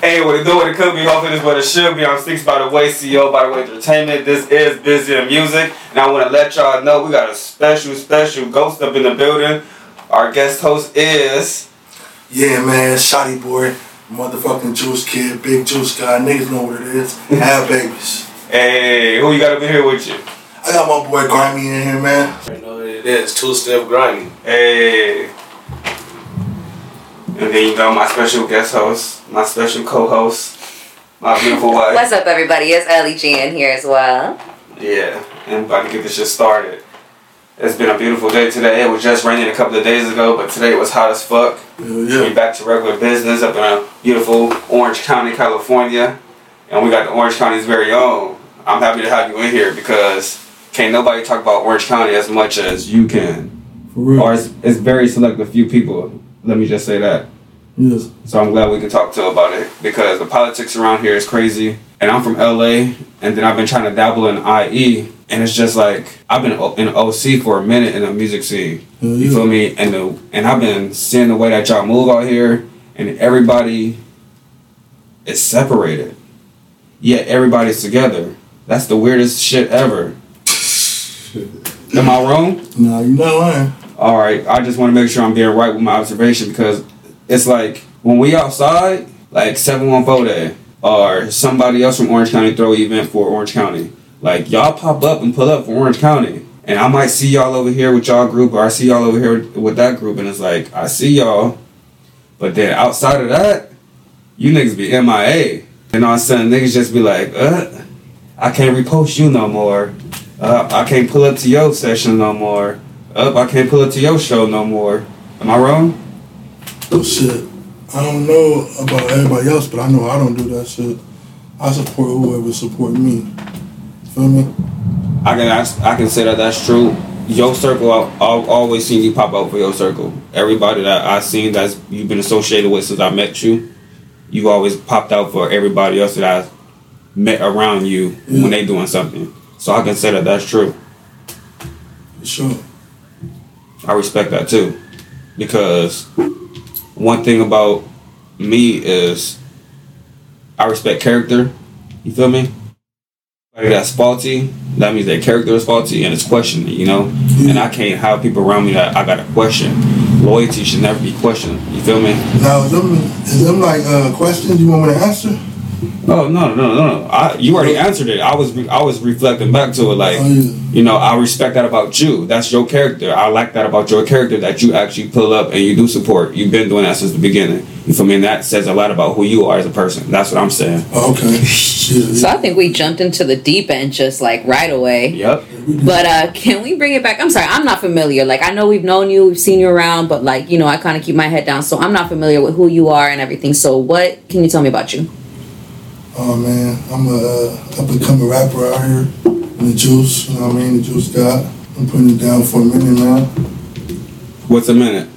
Hey, what it do, what it could be, hopefully this what it should be. I'm Six by the way, CEO by the way entertainment. This is Busy in Music. And I want to let y'all know we got a special, special ghost up in the building. Our guest host is Yeah, man, Shotty Boi, motherfucking juice kid, big juice guy. Niggas know what it is. Have babies. Hey, who you got up in here with you? I got my boy Grimy in here, man. You know what it is, two step grimy. Hey. And then you got my special guest host, my special co-host, my beautiful wife. What's up, everybody? It's Eli G here as well. Yeah, and about to get this shit started. It's been a beautiful day today. It was just raining a couple of days ago, but today it was hot as fuck. Hell We yeah. back to regular business up in a beautiful Orange County, California, and we got the Orange County's very own. I'm happy to have you in here because can't nobody talk about Orange County as much as you can, For real. or it's, it's very select a few people. Let me just say that. Yes. So I'm glad we can talk to about it because the politics around here is crazy. And I'm from LA, and then I've been trying to dabble in IE, and it's just like I've been in OC for a minute in the music scene. Hell You feel me? And the and I've been seeing the way that y'all move out here, and everybody is separated, yet everybody's together. That's the weirdest shit ever. Am I wrong? Nah, you're not lying. All right, I just want to make sure I'm being right with my observation because it's like when we outside, like 714 Day or somebody else from Orange County throw an event for Orange County. Like y'all pop up and pull up for Orange County. And I might see y'all over here with y'all group or I see y'all over here with that group and it's like I see y'all. But then outside of that, you niggas be MIA. And all of a sudden niggas just be like, uh, I can't repost you no more. Uh, I can't pull up to your session no more. Up, I can't pull up to your show no more. Am I wrong? Oh shit. I don't know about everybody else, but I know I don't do that shit. I support whoever support me. Feel me? I can ask, I can say that that's true. Your circle, I- I've always seen you pop out for your circle. Everybody that I've seen that's you've been associated with since I met you, you've always popped out for everybody else that I've met around you Yeah. when they doing something. So I can say that that's true. Sure. I respect that too, because one thing about me is I respect character. You feel me? That's faulty, that means their character is faulty and it's questioning. You know, and I can't have people around me that I got to question. Loyalty should never be questioned. You feel me? Now, is them, is them like uh, questions you want me to answer? Oh no no no no! I, you already answered it. I was re- I was reflecting back to it like Oh, yeah. you know I respect that about you. That's your character. I like that about your character that you actually pull up and you do support. You've been doing that since the beginning. You feel me? And that says a lot about who you are as a person. That's what I'm saying. Oh, okay. Yeah, So. I think we jumped into the deep end just like right away. Yep. But uh can we bring it back? I'm sorry, I'm not familiar. Like I know we've known you, we've seen you around, but like, you know, I kind of keep my head down. So I'm not familiar with who you are and everything. So what can you tell me about you? Oh man, I'm a uh, up and coming rapper out here in the juice. You know what I mean? The juice guy. I'm putting it down for a minute now. What's a minute?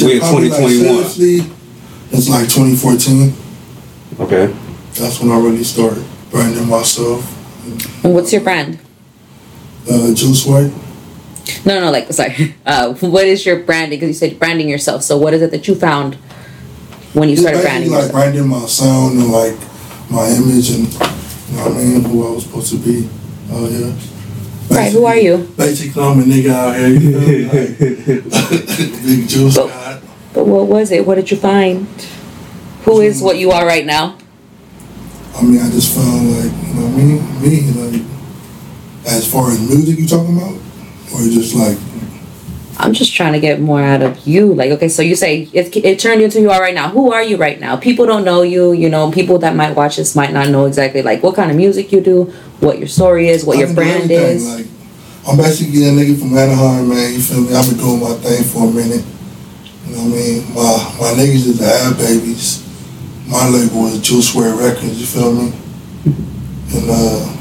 We in 2021. Like, seriously, it's like 2014. Okay. That's when I really started branding myself. And what's your brand? Uh, juice white. No, no, no, like sorry. Uh what is your branding? Because you said branding yourself. So what is it that you found when you started basically branding like yourself? branding my sound and like my image and you know what I mean, who I was supposed to be. Oh yeah. Right, who are you? Basically, I'm a nigga out here. You know, like, big juice But- guy. But what was it? What did you find? Who is what you are right now? I mean, I just found like, you know what I mean? Me, like, as far as music you talking about? Or just like, I'm just trying to get more out of you. Like, okay, so you say it, it turned into who you are right now. Who are you right now? People don't know you. You know, people that might watch this might not know exactly like what kind of music you do, what your story is, what I your brand is. Like, I'm basically a nigga from Anaheim, man. You feel me? I've been doing my thing for a minute. You know what I mean? My my niggas is the Ab Babies. My label is Juice Square Records. You feel me? And uh,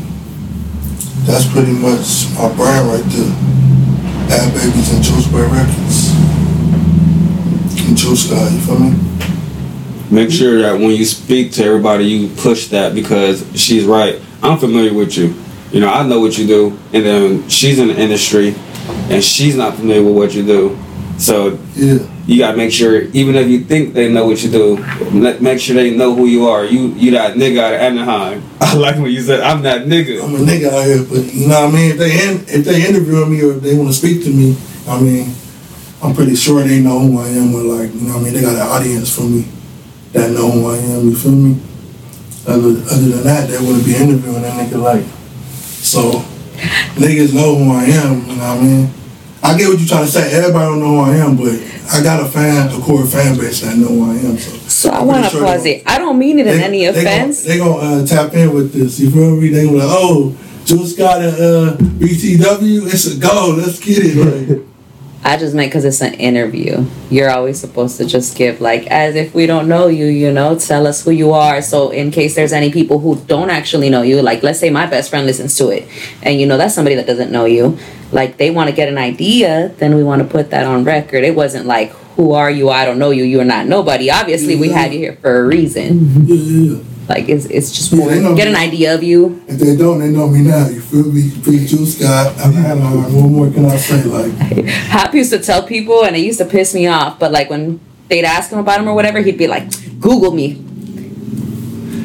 that's pretty much my brand right there. Ab Babies and Juice Square Records. And Juice Guy. You feel me? Make sure that when you speak to everybody, you push that because she's right. I'm familiar with you. You know, I know what you do, and then she's in the industry, and she's not familiar with what you do. So Yeah. you gotta make sure, even if you think they know what you do, make sure they know who you are. You you that nigga out of Anaheim. I like when you said I'm that nigga. I'm a nigga out here, but you know what I mean. If they in, if they interviewing me or if they want to speak to me, I mean, I'm pretty sure they know who I am. Or like, you know what I mean. They got an audience for me that know who I am. You feel me? Other other than that, they wouldn't be interviewing that nigga like. So niggas know who I am. You know what I mean. I get what you're trying to say. Everybody don't know who I am, but I got a fan, a core fan base that know who I am. So So I want to sure pause it. I don't mean it in any offense. They gonna, uh, tap in with this. You feel me? They gonna be like, oh, Jules got a uh, BTW. It's a go. Let's get it. Like, I just meant because it's an interview. You're always supposed to just give, like, as if we don't know you, you know, tell us who you are. So, in case there's any people who don't actually know you, like, let's say my best friend listens to it, and you know, that's somebody that doesn't know you, like, they want to get an idea, then we want to put that on record. It wasn't like, who are you? I don't know you. You're not nobody. Obviously, we mm-hmm. had you here for a reason. yeah, yeah. Like, it's, it's just Yeah, more, they know get an idea of you. If they don't, they know me now. You feel me? Big Juice God. I'm Anaheim. What more can I say? Like, Hop used to tell people, and it used to piss me off. But like when they'd ask him about him or whatever, he'd be like, "Google me,"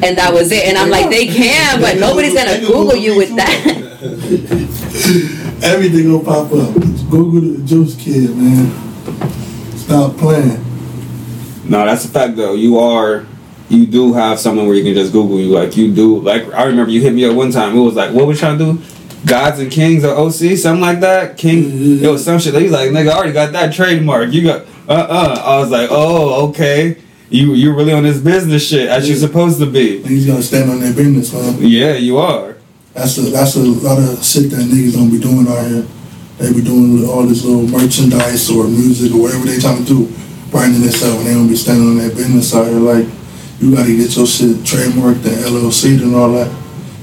and that was it. And I'm like, they can, but nobody's gonna Google you with that. everything gonna pop up. Google the Juice Kid, man. Stop playing. No, that's a fact though. You are, you do have someone where you can just Google you. Like you do. Like I remember you hit me up one time. It was like, what you trying to do? Gods and Kings or OC, something like that. King, it was some shit. He's like, nigga, I already got that trademark. You got, uh, uh I was like, oh, okay. You you really on this business shit as you're supposed to be. He's gonna stand on their business, man. Yeah, you are. That's a that's a lot of shit that niggas don't be doing out here. They be doing with all this little merchandise or music or whatever they trying to do, branding themselves, and they don't be standing on their business out here. Like you got to get your shit trademarked and LLC and all that.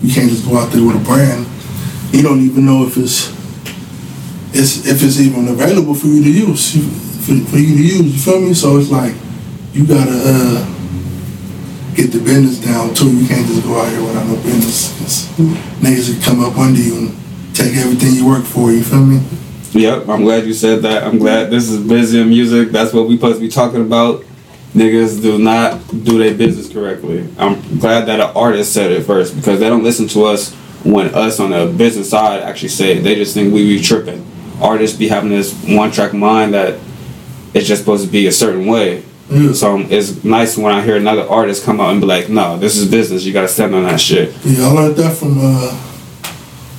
You can't just go out there with a brand. You don't even know if it's it's if it's even available for you to use for, for you to use. You feel me? So it's like you gotta uh, get the business down too. You can't just go out here without no business. niggas will come up under you and take everything you work for. You feel me? Yep, I'm glad you said that. I'm glad this is busy music. That's what we supposed to be talking about. Niggas do not do their business correctly. I'm glad that an artist said it first because they don't listen to us when us on the business side actually say it. They just think we be tripping. Artists be having this one track mind that it's just supposed to be a certain way. Yeah. So um, it's nice when I hear another artist come out and be like, no, this is business. You gotta stand on that shit. Yeah, I learned that from uh,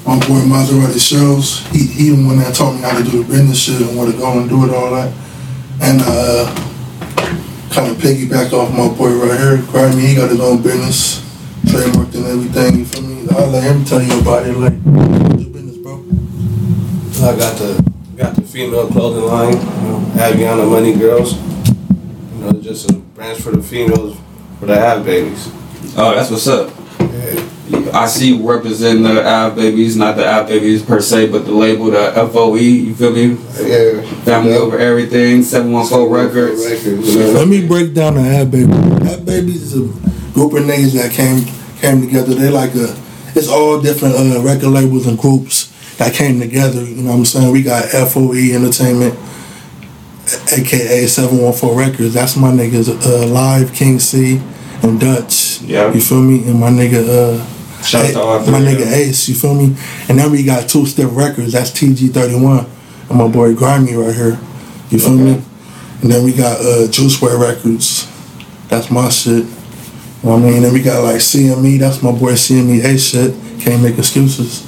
my boy Maserati Shows. He he the one that taught me how to do the business shit and where to go and do it all that. And uh, kind of piggyback off my boy right here, Grimy. He got his own business, trademarked and everything. You feel me? I'll let him tell you about it. Like, your business, bro? I got the got the female clothing line, you know, Aviana Money Girls. You know, just a branch for the females for the have babies. Oh, that's what's up. Yeah. I see you representing the Av Babies, not the Av Babies per se, but the label, the FOE, you feel me? Yeah. Family Yep. over everything, 714 Records. Records. Let me break down the Ad Baby. Ad Babies is a group of niggas that came came together. They like a, it's all different uh, record labels and groups that came together. You know what I'm saying? We got FOE Entertainment, aka 714 Records. That's my niggas. Uh, Live, King C, and Dutch. Yeah. You feel me? And my nigga. Uh, Shout out to my nigga. Ace, you feel me? And then we got Two Step Records, that's TG31, and my boy Grimy right here, you feel Okay. me? And then we got uh, Juice WRLD Records, that's my shit. You know what I mean? And Then we got like CME, that's my boy CME A shit, can't make excuses.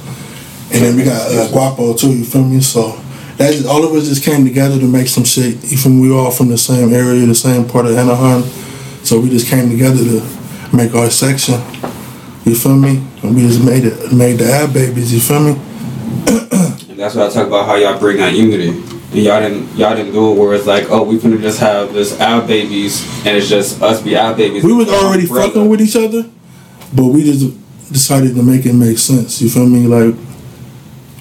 And then we got uh, Guapo too, you feel me? So that just, all of us just came together to make some shit. Me? We all from the same area, the same part of Anaheim. So we just came together to make our section. You feel me? And we just made it, made the ad babies. You feel me? And that's what I talk about how y'all bring that unity. And y'all didn't y'all didn't do it where it's like, oh, we finna just have this Av Babies and it's just us be Av Babies. We was already Umbrella. fucking with each other, but we just decided to make it make sense. You feel me? Like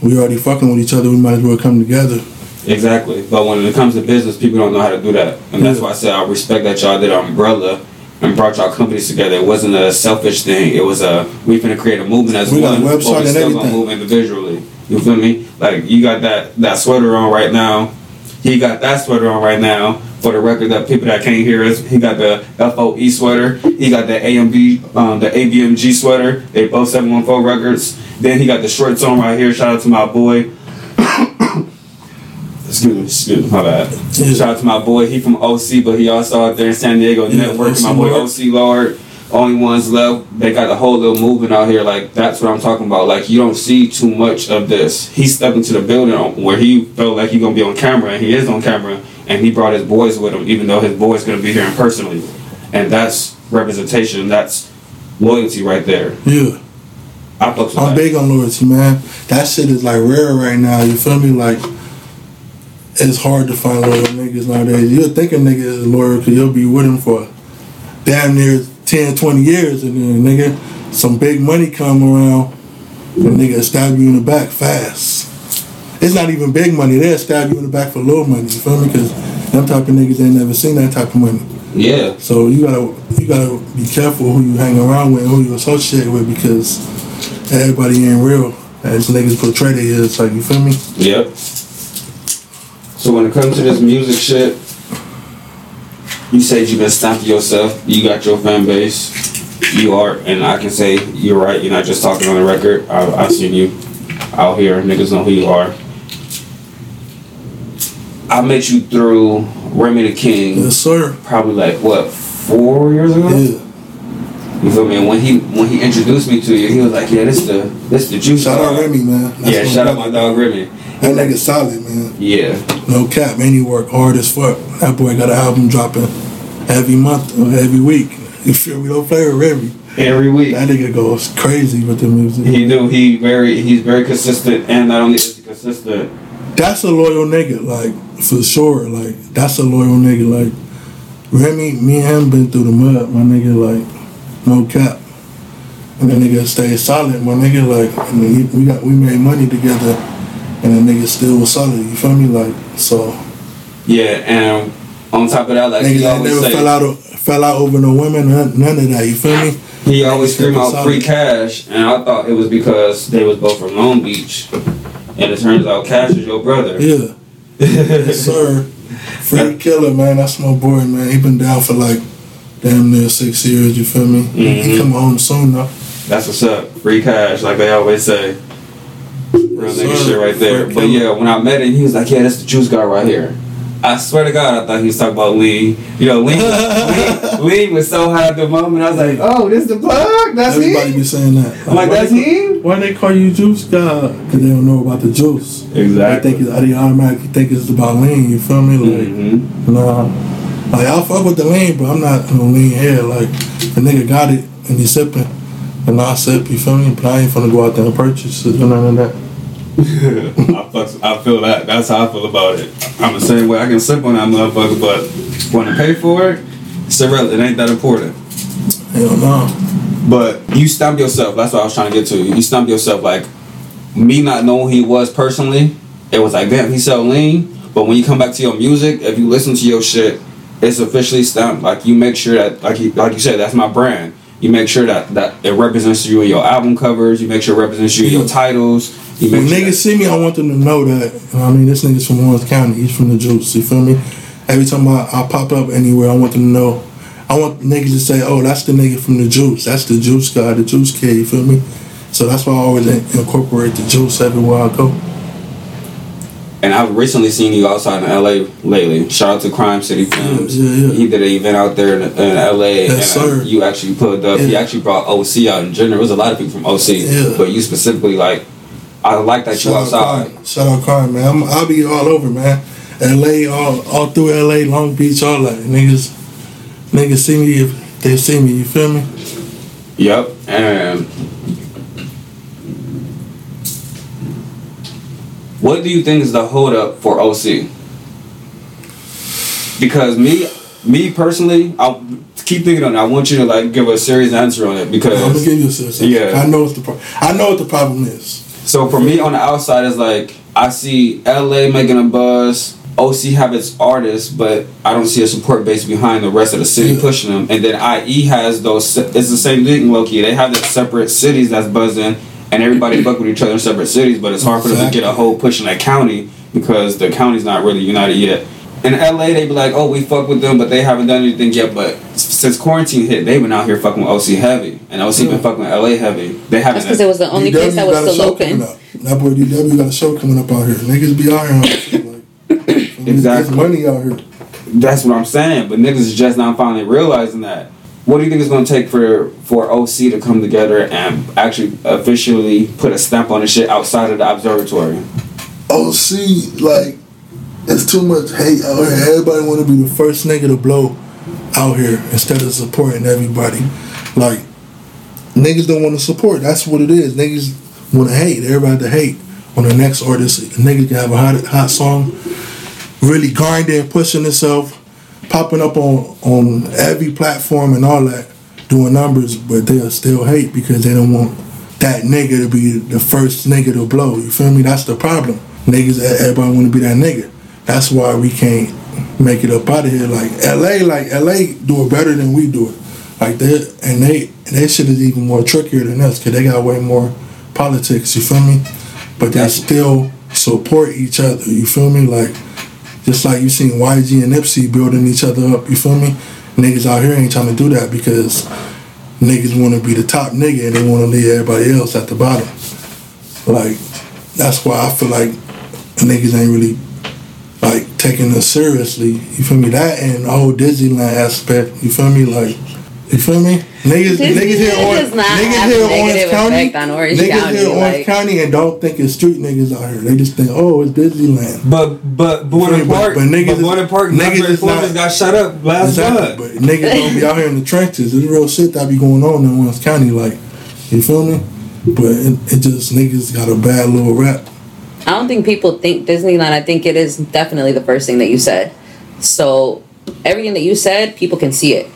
we already fucking with each other. We might as well come together. Exactly. But when it comes to business, people don't know how to do that. And that's why I said I respect that y'all did umbrella and brought y'all companies together. It wasn't a selfish thing. It was a we finna create a movement as We one, a but website we and still gonna everything. move individually. You feel me? Like you got that that sweater on right now. He got that sweater on right now. For the record, that people that can't hear us, he got the FOE sweater. He got the AMB, um, the ABMG sweater. They both 714 records. Then he got the shorts on right here. Shout out to my boy. My bad. Shout out to my boy. He from OC, but he also out there in San Diego Yeah, networking. My boy Lord. OC Lord. Only ones left. They got the whole little movement out here. Like that's what I'm talking about. Like you don't see too much of this. He stepped into the building where he felt like he gonna be on camera, and he is on camera. And he brought his boys with him, even though his boys gonna be here personally. And that's representation. That's loyalty right there. Yeah. I I'm big on loyalty, man. That shit is like rare right now. You feel me? Like it's hard to find loyal niggas nowadays. You'll think a nigga is loyal because you'll be with him for damn near 10, 20 years, and then nigga, some big money come around, and nigga stab you in the back fast. It's not even big money. They'll stab you in the back for little money. You feel me? Because them type of niggas ain't never seen that type of money. Yeah. So you gotta you gotta be careful who you hang around with, who you associate with, because everybody ain't real. As niggas portray they is, like you feel me? Yep. So when it comes to this music shit, you said you've been stamping yourself. You got your fan base. You are, and I can say you're right. You're not just talking on the record. I, I seen you out here. Niggas know who you are. I met you through Remy the King. Yes, sir. Probably like what four years ago. Yeah. You feel me? And when he when he introduced me to you, he was like, "Yeah, this the this the juice." Shout out bar." Remy, man. That's Yeah, shout out my dog Remy. That nigga solid, man. Yeah. No cap, man. He work hard as fuck. That boy got an album dropping every month or every week. You feel me? Don't play with Remy. Every week. That nigga goes crazy with the music. He do. He very. He's very consistent, and not only is he consistent. That's a loyal nigga, like for sure. Like that's a loyal nigga. Like Remy, me and him been through the mud, my nigga. Like no cap, and the nigga stayed solid, my nigga. Like we got we made money together, and the nigga still was solid. You feel me? Like so, Yeah, and on top of that, like niggas he that always never say, fell out of, fell out over no women, none, none of that. You feel me? he always scream out Solid. free cash, and I thought it was because they was both from Long Beach, and it turns out Cash is your brother. Yeah, yes, sir. Free killer, man. That's my boy, man. He been down for like damn near six years. You feel me? He Mhm. come home soon though. That's what's up. Free cash, like they always say. Real nigga shit right there. But yeah, when I met him, he was like, "Yeah, that's the juice guy right here." I swear to God, I thought he was talking about Lee. You know, Lee, Lee, Lee was so high at the moment. I was like, "Oh, this the plug? That's Everybody him." be saying that. I'm like, why "That's they, him." Why they call you Juice God? Because they don't know about the juice. Exactly. They think they automatically think it's about lean. You feel me? Like, hmm nah. Like I fuck with the lean, but I'm not no lean here. Like the nigga got it and he's sipping, and I sip. You feel me? But I ain't finna go out there and purchase it none of that. I, fucks, I feel that. That's how I feel about it. I'm the same way. I can sip on that motherfucker, but want to pay for it, it's irrelevant. It ain't that important. Hell no. But you stumped yourself. That's what I was trying to get to. You stumped yourself. Like me not knowing who he was personally, it was like, damn, he so lean. But when you come back to your music, if you listen to your shit, it's officially stamped. Like you make sure that, like you, like you said, that's my brand. You make sure that that it represents you in your album covers. You make sure it represents you in your titles. You When sure niggas that- see me, I want them to know that. I mean, this nigga's from Orange County. He's from the Juice. You feel me? Every time I, I pop up anywhere, I want them to know. I want niggas to say, "Oh, that's the nigga from the Juice. That's the Juice guy, the Juice kid." You feel me? So that's why I always incorporate the Juice everywhere I go. And I've recently seen you outside in LA lately. Shout out to Crime City Films. Yeah, yeah, yeah. He did an event out there in, in LA, Yes, and sir. you actually pulled up. He actually brought OC out in general. There was a lot of people from OC, but you specifically like. I like that you Shout out outside. Crime. Shout out Crime, man. I'm, I'll be all over, man. LA, all all through LA, Long Beach, all that. Niggas, niggas see me if they see me. You feel me? Yep, and what do you think is the holdup for OC? Because me, me personally, I keep thinking on it. I want you to like give a serious answer on it because I'm gonna give you a serious answer. Yeah. I know what the pro- I know what the problem is. So for me on the outside is like I see LA making a buzz. OC have its artists, but I don't see a support base behind the rest of the city Yeah. pushing them. And then IE has those. It's the same thing, Loki. They have the separate cities that's buzzing, and everybody fuck with each other in separate cities. But it's hard for them to get a Exactly. whole push in that county because the county's not really united yet. In LA, they be like, oh, we fuck with them, but they haven't done anything yet. But since quarantine hit, they've been out here fucking with OC heavy, and OC been fucking with LA heavy. They haven't. That's because it was the only place that was still open. That boy DW got a show coming up out here. Niggas be out here. on shit, like, Exactly. There's money out here. That's what I'm saying. But niggas is just now finally realizing that. What do you think it's gonna take for for OC to come together and actually officially put a stamp on the shit outside of the observatory? OC, like, it's too much hate out here. Everybody want to be the first nigga to blow out here instead of supporting everybody. Like, niggas don't want to support. That's what it is. Niggas want to hate. Everybody to hate on the next artist. Niggas can have a hot, hot song, really grinding, pushing itself, popping up on, on every platform and all that, doing numbers, but they'll still hate because they don't want that nigga to be the first nigga to blow. You feel me? That's the problem. Niggas, everybody want to be that nigga. That's why we can't make it up out of here. Like LA, like LA do it better than we do it. Like they and they and they shit is even more trickier than us because they got way more politics. You feel me? But they still support each other. You feel me? Like just like you seen YG and Nipsey building each other up. You feel me? Niggas out here ain't trying to do that because niggas want to be the top nigga and they want to leave everybody else at the bottom. Like that's why I feel like niggas ain't really like taking us seriously. You feel me? That and the whole Disneyland aspect. You feel me? Like you feel me? Niggas, Disneyland niggas here does Orange, not niggas have here a Orange County, on Orange niggas County, here Orange like- County, and don't think it's street niggas out here. They just think, oh, it's Disneyland. But but Buena But- Park, but but, niggas is- Buena Park, niggas niggas is not- got shut up last Exactly. But niggas don't be out here in the trenches. There's real shit that be going on in Orange County. Like, you feel me? But it, it just niggas got a bad little rap. I don't think people think Disneyland. I think it is definitely the first thing that you said. So everything that you said, people can see it.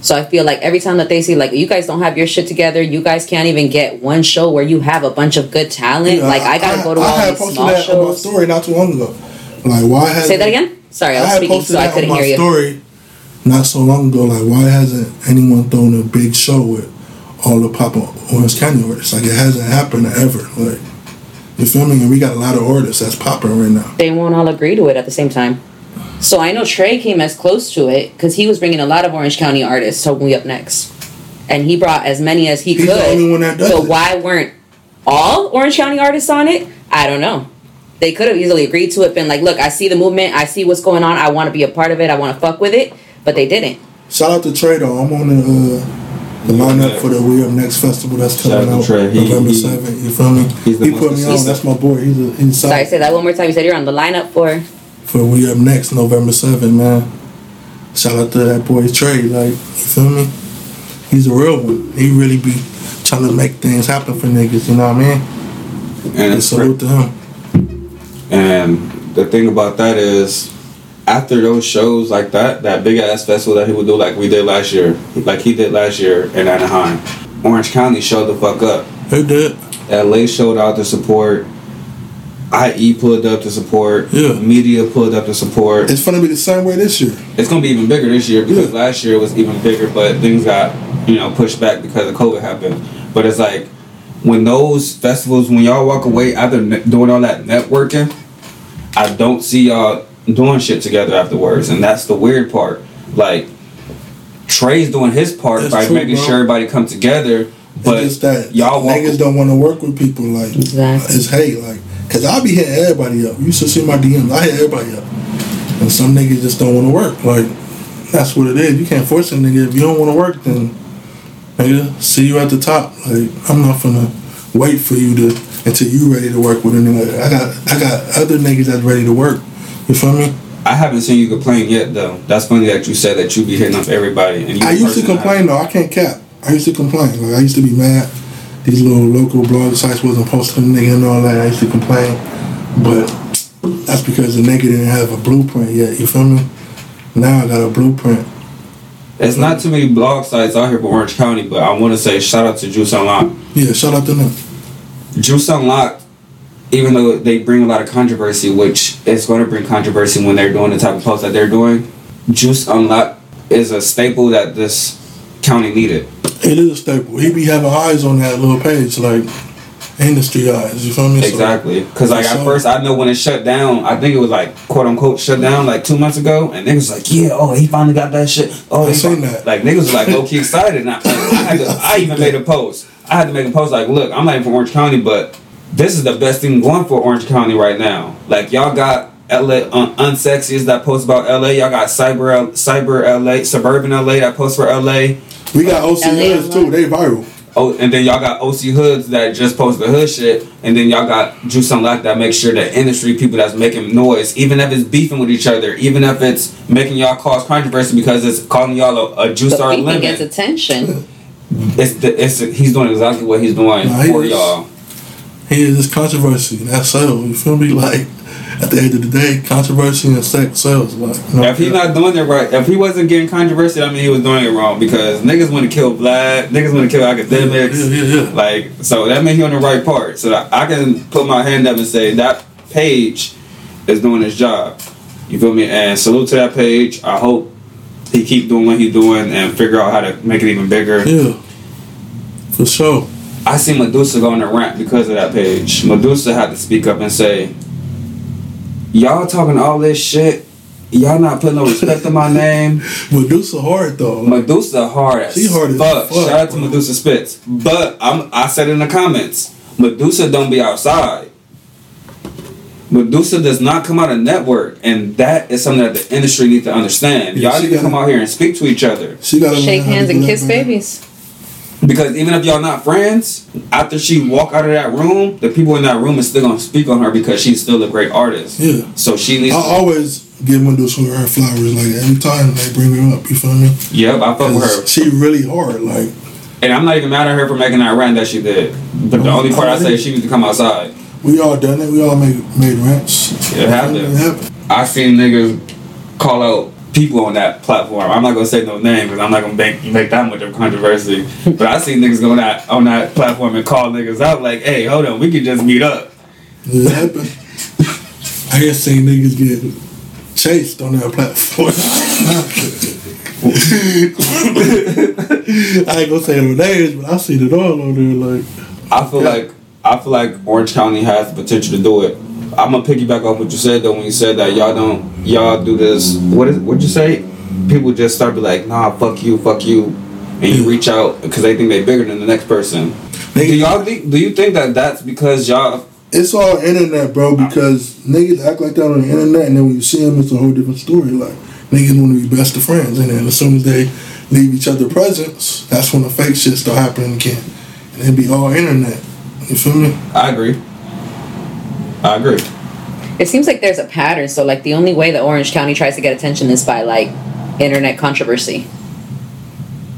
So I feel like every time that they see like you guys don't have your shit together, you guys can't even get one show where you have a bunch of good talent. like I gotta go to all had these posted small that on my shows. story not too long ago. Like, why has Say that again. Sorry, I was speaking, so I couldn't on my hear you. story not so long ago. Like, why hasn't anyone thrown a big show with all the pop Orange County artists? Like, it hasn't happened ever. Like, you feel me? And we got a lot of artists that's popping right now. They won't all agree to it at the same time. So I know Trey came as close to it because he was bringing a lot of Orange County artists. So we up next, and he brought as many as he He's could. the only one that does so it. why weren't all Orange County artists on it? I don't know. They could have easily agreed to it, been like, "Look, I see the movement. I see what's going on. I want to be a part of it. I want to fuck with it." But they didn't. Shout out to Trey though. I'm on the uh, the lineup for the We Up Next festival that's Shout coming out out Trey. He- November he- seventh. You feel me? He put me on. That's my boy. He's a, he's Sorry, say that one more time. You said you're on the lineup for. For We Up Next November 7th, man. Shout out to that boy Trey, like, you feel me? He's a real one. He really be trying to make things happen for niggas, you know what I mean? and And salute to him. And the thing about that is, after those shows like that, that big ass festival that he would do, like we did last year, like he did last year in Anaheim, Orange County showed the fuck up. He did. LA showed out to support. IE pulled up to support. Yeah. Media pulled up to support. It's gonna be the same way this year. It's gonna be even bigger this year because Yeah. last year it was even bigger, but things got you know pushed back because of COVID happened. But it's like when those festivals, when y'all walk away after ne- doing all that networking, I don't see y'all doing shit together afterwards, and that's the weird part. Like Trey's doing his part That's by true, making bro. sure everybody comes together, But but it's that y'all walk niggas don't want to work with people like Exactly. it's hate like cause I be hitting everybody up. You should see my DMs. I hit everybody up, and some niggas just don't want to work. Like that's what it is. You can't force a nigga if you don't want to work. Then nigga, see you at the top. Like I'm not gonna wait for you to until you ready to work with a nigga. I got I got other niggas that's ready to work. You feel me? I haven't seen you complain yet, though. That's funny that you said that you be hitting up everybody. And you I used to complain though. I can't cap. I used to complain. Like I used to be mad. These little local blog sites wasn't posting the nigga and all that. I used to complain, but that's because the nigga didn't have a blueprint yet. You feel me? Now I got a blueprint. It's not too many blog sites out here for Orange County, but I want to say shout out to Juice Unlocked. Yeah, shout out to them. Juice Unlocked, even though they bring a lot of controversy, which is going to bring controversy when they're doing the type of posts that they're doing, Juice Unlocked is a staple that this county needed. It is a staple. He be having eyes on that little page. Like industry eyes. You feel me? Exactly. Because like at first I know when it shut down, I think it was like quote unquote shut down like two months ago, and niggas was like, yeah, oh he finally got that shit. Oh, I seen that. Like niggas was like low key excited, and I, I, to, I even made a post. I had to make a post like, look, I'm not even from Orange County, but this is the best thing going for Orange County right now. Like y'all got. LA un- unsexy is that post about LA. Y'all got cyber L- cyber LA, suburban LA that post for LA. We got OC LA hoods too. They viral. Oh, and then y'all got OC Hoods that just post the hood shit, and then y'all got Juice Unlocked that makes sure that industry people that's making noise, even if it's beefing with each other, even if it's making y'all cause controversy because it's calling y'all a, a juice The or a beefing gets attention. It's the, it's he's doing exactly what he's doing Nah, he for is. y'all. He is this controversy and so. You feel me? Like at the end of the day, controversy and sex sells. Like you know, If he's not doing it right, if he wasn't getting controversy, I mean he was doing it wrong because niggas want to kill black, niggas want to kill academics. Yeah, yeah, yeah. Like so that means he on the right part. So that I can put my hand up and say that page is doing his job. You feel me? And salute to that page. I hope he keep doing what he's doing and figure out how to make it even bigger. Yeah, for sure. I see Medusa go on a rant because of that page. Medusa had to speak up and say, "Y'all talking all this shit. Y'all not putting no respect on my name. Medusa hard though. Medusa hard She hard as fuck. fuck, Shout out to bro. Medusa Spitz. But I'm I said in the comments, Medusa don't be outside. Medusa does not come out of network, and that is something that the industry needs to understand. Yeah, y'all need to gotta- come out here and speak to each other. she got Shake hands and kiss babies. Because even if y'all not friends, after she walk out of that room, the people in that room is still gonna speak on her because she's still a great artist. Yeah. So she needs. I always give Medusa her flowers. Like every time they bring her up, you feel me? yep, I fuck with her. She really hard. Like And I'm not even mad at her for making that rant that she did. But the only part I say is she needs to come outside. we all done it. We all made made rents. It happened. It happened. I seen niggas call out people on that platform. I'm not gonna say no name because I'm not gonna make make that much of controversy. but I see niggas going on that on that platform and call niggas out like, "Hey, hold on, we could just meet up." I just seen niggas get chased on that platform. I ain't gonna say no names, but I seen it all on there. Like, I feel Yeah. like I feel like Orange County has the potential to do it. I'm gonna piggyback off what you said though when you said that y'all don't y'all do this. What is what'd you say? People just start be like, nah, fuck you, fuck you, and you reach out because they think they're bigger than the next person. Do y'all think? Do you think that that's because y'all? it's all internet, bro. Because niggas act like that on the internet, and then when you see them, it's a whole different story. Like niggas want to be best of friends, and then as soon as they leave each other presents, that's when the fake shit start happening again, and it be all internet. You feel me? I agree. I agree. It seems like there's a pattern. So like the only way that Orange County tries to get attention is by like internet controversy.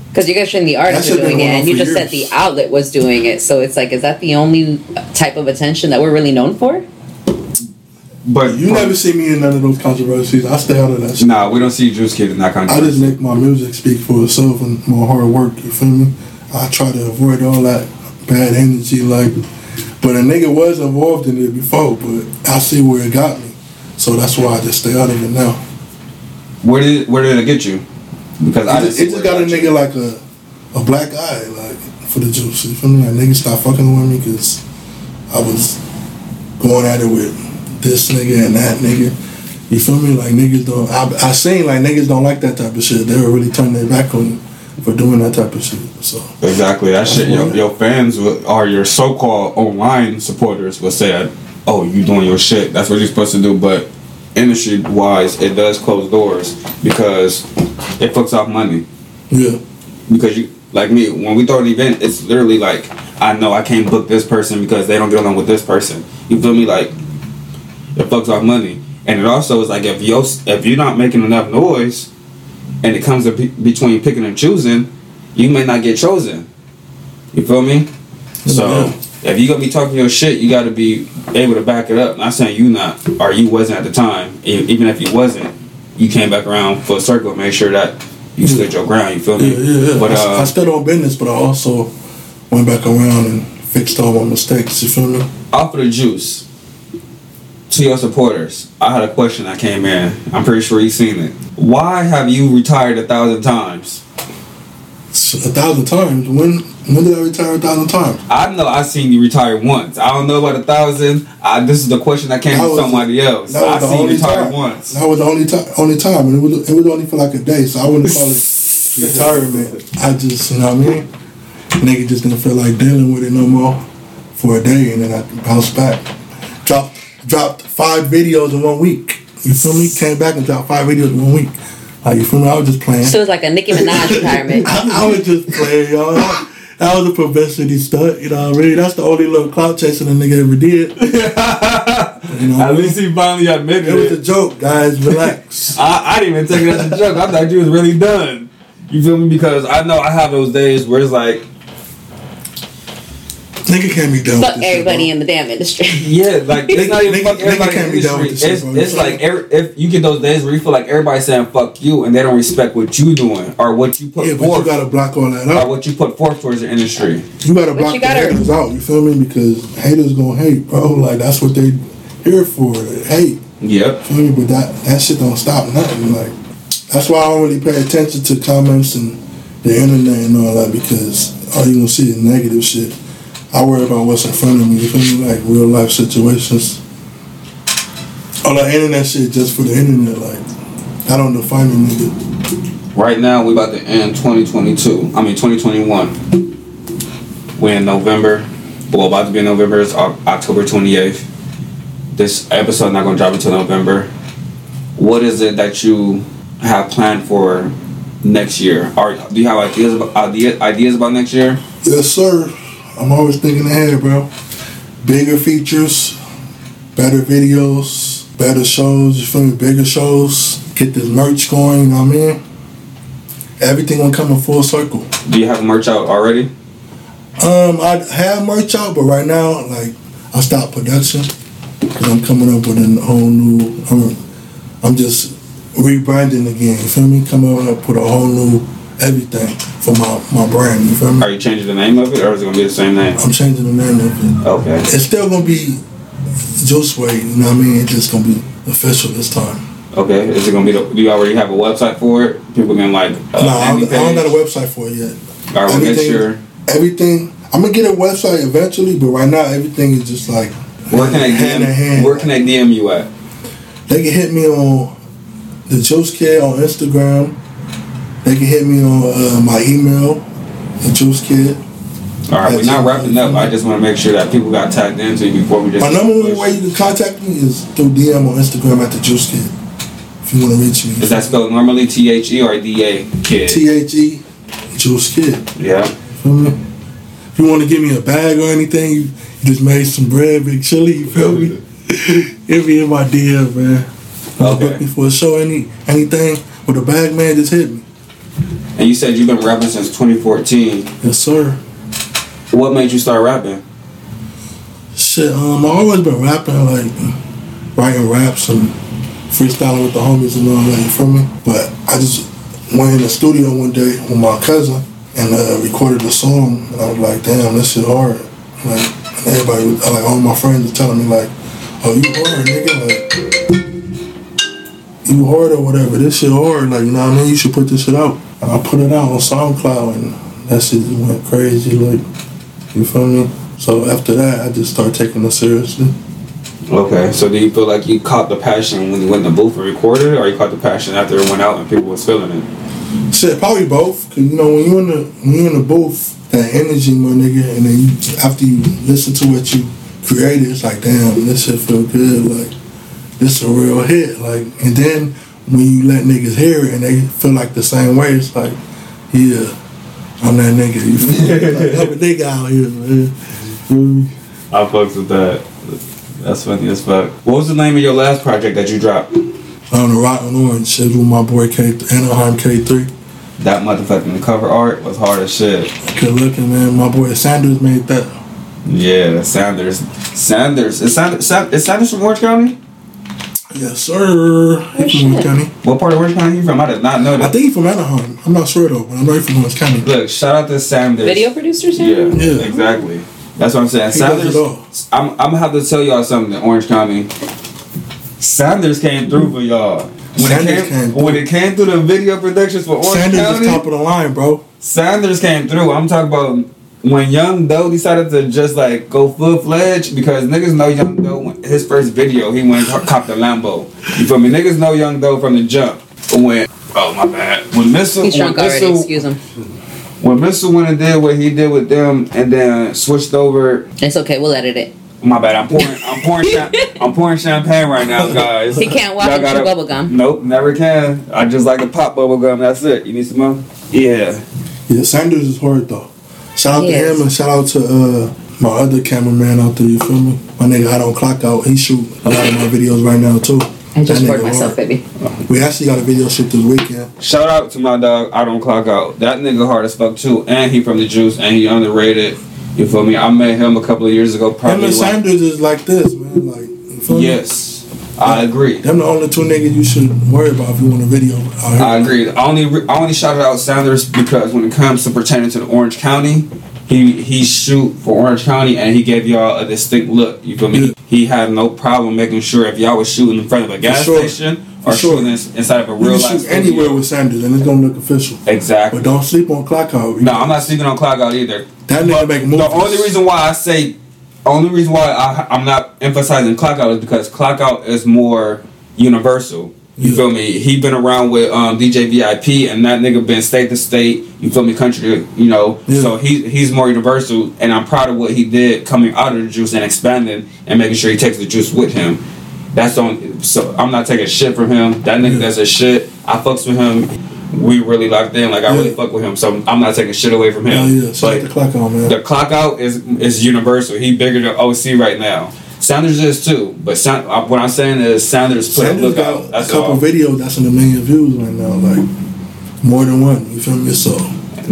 Because you guys saying the artists That are doing it, and you for just said the outlet was doing it. So it's like, is that the only type of attention that we're really known for? But You never see me in none of those controversies. I stay out of that shit. Nah, we don't see Juice Kid in that kind I just make my music speak for itself and my hard work. You feel me? I try to avoid all that bad energy. Like, but a nigga was involved in it before, but I see where it got me. So that's why I just stay out of it now. Where did where did it get you? Because I just, it just where got a you. nigga like a a black eye, like for the juice. You feel me? Like niggas stop fucking with me because I was going at it with this nigga and that nigga. You feel me? Like niggas don't. I, I seen like niggas don't like that type of shit. They were really turning their back on you for doing that type of shit. So Exactly. That shit. Your, your fans will, or your so-called online supporters will say, "Oh, you doing your shit. That's what you're supposed to do." But industry-wise, it does close doors because it fucks off money. yeah, Because you, like me, when we throw an event, it's literally like I know I can't book this person because they don't get along with this person. You feel me? Like it fucks off money, and it also is like if you if you're not making enough noise, and it comes be, between picking and choosing, you may not get chosen. You feel me? So if you gonna be talking your shit, you got to be able to back it up. Not saying you not or you wasn't at the time. Even if you wasn't, you came back around full circle. Make sure that you stood your ground. You feel me? yeah, yeah. yeah. But I, I uh, stood on business, but I also went back around and fixed all my mistakes. You feel me? off of the juice to your supporters. I had a question that came in. I'm pretty sure you've seen it. Why have you retired a thousand times? a thousand times. When when did I retire a thousand times? I know I seen you retire once. I don't know about a thousand. I, this is the question that came That from was- somebody else. I the seen you retire time. once. That was the only time. Only time, and it was it was only for like a day, so I wouldn't call it retirement. I just, you know what I mean. Nigga just didn't feel like dealing with it no more for a day, and then I bounced back. Dropped dropped five videos in one week. You feel me? Came back and dropped five videos in one week. Like you feel me? I was just playing. So it's like a Nicki Minaj retirement. I, I was just playing, y'all. That was a publicity stunt, you know what I mean? That's the only little clout chasing a nigga ever did. You know, At least he finally admitted it was a joke, guys. Relax. I, I didn't even take it as a joke. I thought you was really done. You feel me? Because I know I have those days where it's like, Nigga can't be done Fuck with this shit, everybody in the damn industry. yeah, like it's not even Nigga- fuck nigga everybody can't in the be done with industry. It's, shit, it's like every, if you get those days where you feel like everybody's saying fuck you and they don't respect what you doing or what you put Yeah, but you forth gotta block all that or what you put forth towards the industry. You gotta block you the gotta- haters out. You feel me? Because haters gonna hate, bro. Like that's what they here for. Hate. Yep. Feel me? But that that shit don't stop nothing. Like that's why I don't really pay attention to comments and the internet and all that because all you gonna see is negative shit. I worry about what's in front of me. You feel me? Like real life situations. All that internet shit just for the internet. Like I don't define a nigga. Right now, we about to end 2022. I mean 2021. We're in November. Well, about to be in November. It's October 28th. This episode not gonna drop until November. What is it that you have planned for next year? Or do you have ideas about idea, ideas about next year? Yes, sir. I'm always thinking ahead, bro. Bigger features, better videos, better shows. You feel me? Bigger shows. Get this merch going. You know what I mean? Everything gonna come in full circle. Do you have merch out already? Um, I have merch out, but right now, like, I stopped production because I'm coming up with a whole new. I'm, I'm just rebranding again. You feel me? Coming up with a whole new everything for my my brand. You feel me? Are you changing the name of it, or is it gonna be the same name? I'm changing the name of it. Okay. It's still gonna be Juice Way, you know what I mean? It's just gonna be official this time. Okay. Is it gonna be? The, do you already have a website for it? People can like. Uh, no, I don't, I don't got a website for it yet. All right, we'll make everything- sure. Everything, I'm gonna get a website eventually, but right now everything is just like Where can they hand in DM? hand. Where can they DM you at? They can hit me on the Juice Kid on Instagram. They can hit me on uh, my email, the Juice Kid. All right, we're not wrapping up. I just want to make sure that people got tagged into you before we just. My number one way you can contact me is through DM on Instagram at the Juice Kid. If you want to reach me, Is that spelled normally T H E or D A kid? T H E Juice Kid. yeah. If you want to give me a bag or anything, you, you just made some bread, big chili. You feel me? Hit me in my DM, man. Okay. Book me for a show, any anything with a bag, man. Just hit me. And you said you've been rapping since 2014. Yes, sir. What made you start rapping? Shit, um, I always been rapping, like writing raps and freestyling with the homies and all that. You feel me? But I just went in the studio one day with my cousin and uh, recorded a song, and I was like, "Damn, this shit hard." Like everybody, was, like all my friends were telling me, like, "Oh, you hard, nigga!" Like, you hard or whatever. This shit hard. Like, you know what I mean? You should put this shit out. And I put it out on SoundCloud, and that shit just went crazy. Like, you feel me? So after that, I just started taking it seriously. Okay, so do you feel like you caught the passion when you went in the booth and recorded it, or you caught the passion after it went out and people was feeling it? Shit, probably both. Cause you know when you in the when you in the booth, that energy, my nigga, and then you after you listen to what you created, it's like, damn, this shit feel good. Like this a real hit. Like, and then when you let niggas hear it and they feel like the same way, it's like, yeah, I'm that nigga. You feel? Like, I'm a nigga out here, man. You feel me? I fucks with that. That's funny as fuck. What was the name of your last project that you dropped? On the Rotten Orange, shit with my boy K Anaheim K3. That motherfucking cover art was hard as shit. Good looking, man. My boy Sanders made that. Yeah, Sanders. Sanders. Is Sanders, is Sanders from Orange County? Yes, sir. He from Orange County. What part of Orange County you from? I did not know I that. think he from Anaheim. I'm not sure though, but I know he from Orange County. Look, shout out to Sanders. Video producer, Sam? Yeah, Yeah. exactly. That's what I'm saying. He does it Sanders. all. I'm, I'm gonna have to tell y'all something in Orange County. Sanders came through for y'all. When Sanders it came, came when it came through the video productions for Orange Sanders County, is top of the line, bro. Sanders came through. I'm talking about when Young Doe decided to just like go full fledged because niggas know Young Doe. When his first video, he went and cop the Lambo. You feel me? Niggas know Young Doe from the jump. When oh my bad. When Missile, He's when drunk already. Missile, Excuse him. when Missile went and did what he did with them, and then switched over. It's okay. We'll edit it. My bad. I'm pouring. I'm pouring. Cham- I'm pouring champagne right now, guys. He can't walk Y'all and chew gotta- bubble gum. Nope, never can. I just like to pop bubble gum. That's it. You need some more? Yeah. Yeah, Sanders is hard though. Shout out He to him and shout out to uh, my other cameraman out there. You feel me? My nigga I don't clock out. He shoot a lot of my videos right now too. I just That poured nigga myself, hard. baby. We actually got a video shoot this weekend. Shout out to my dog. I don't clock out. That nigga hard as fuck too, and he from the juice, and he underrated. You feel me? I met him a couple of years ago. Him Probably. and like- Sanders is like this, man. Like, you feel me? I agree. Them the only two niggas you should worry about if you want a video out. I agree. I only I only shouted out Sanders because when it comes to pertaining to the Orange County, he he shoot for Orange County and he gave y'all a distinct look. You feel me? Yeah. He had no problem making sure if y'all was shooting in front of a gas sure. station For or sure. shooting inside of a You real can life shoot anywhere with Sanders and it's gonna look official. Exactly. But don't sleep on clock out. No, I'm not sleeping on clock out either. That nigga make movies. The only reason why I say, only reason why I, I'm not emphasizing clock out is because clock out is more universal. You Yeah. feel me? He been around with um, DJ VIP, and that nigga been state to state. You feel me? Country, to, you know. Yeah. So he he's more universal, and I'm proud of what he did coming out of the juice and expanding and making sure he takes the juice with him. That's on. So I'm not taking shit from him. That nigga Yeah. does a shit. I fucks with him. We really locked in. Like I really fuck with him. So I'm not taking shit away from him. Yeah, out But the clock out, man. the clock out is is universal. He bigger than OC right now. Sanders is too, but what I'm saying is Sanders put a Sanders look got out. a couple all. videos that's in a million views right now, like more than one. You feel me? So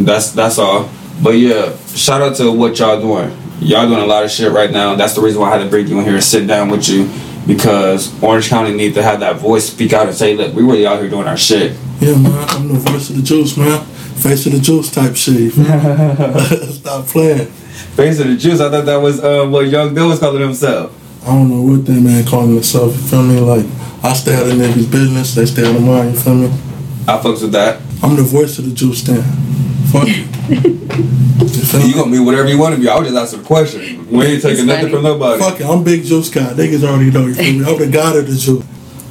That's that's all. But yeah, shout out to what y'all doing. Y'all doing a lot of shit right now. That's the reason why I had to bring you in here and sit down with you because Orange County needs to have that voice speak out and say, look, we really out here doing our shit. yeah, man, I'm the voice of the juice, man. Face of the juice type shit. you feel me? Stop playing. Face of the juice. I thought that was uh, what Young Bill was calling himself. I don't know what that man calling himself. You feel me? Like I stay out of niggas' business, they stay out of mine. You feel me? I fucks with that. I'm the voice of the juice stand. Fuck it. You feel You me? gonna be whatever you want to be. I was just asking a question. We ain't taking It's nothing funny. from nobody. Fuck it. I'm big juice guy. Niggas already know. You feel me? I'm the god of the juice.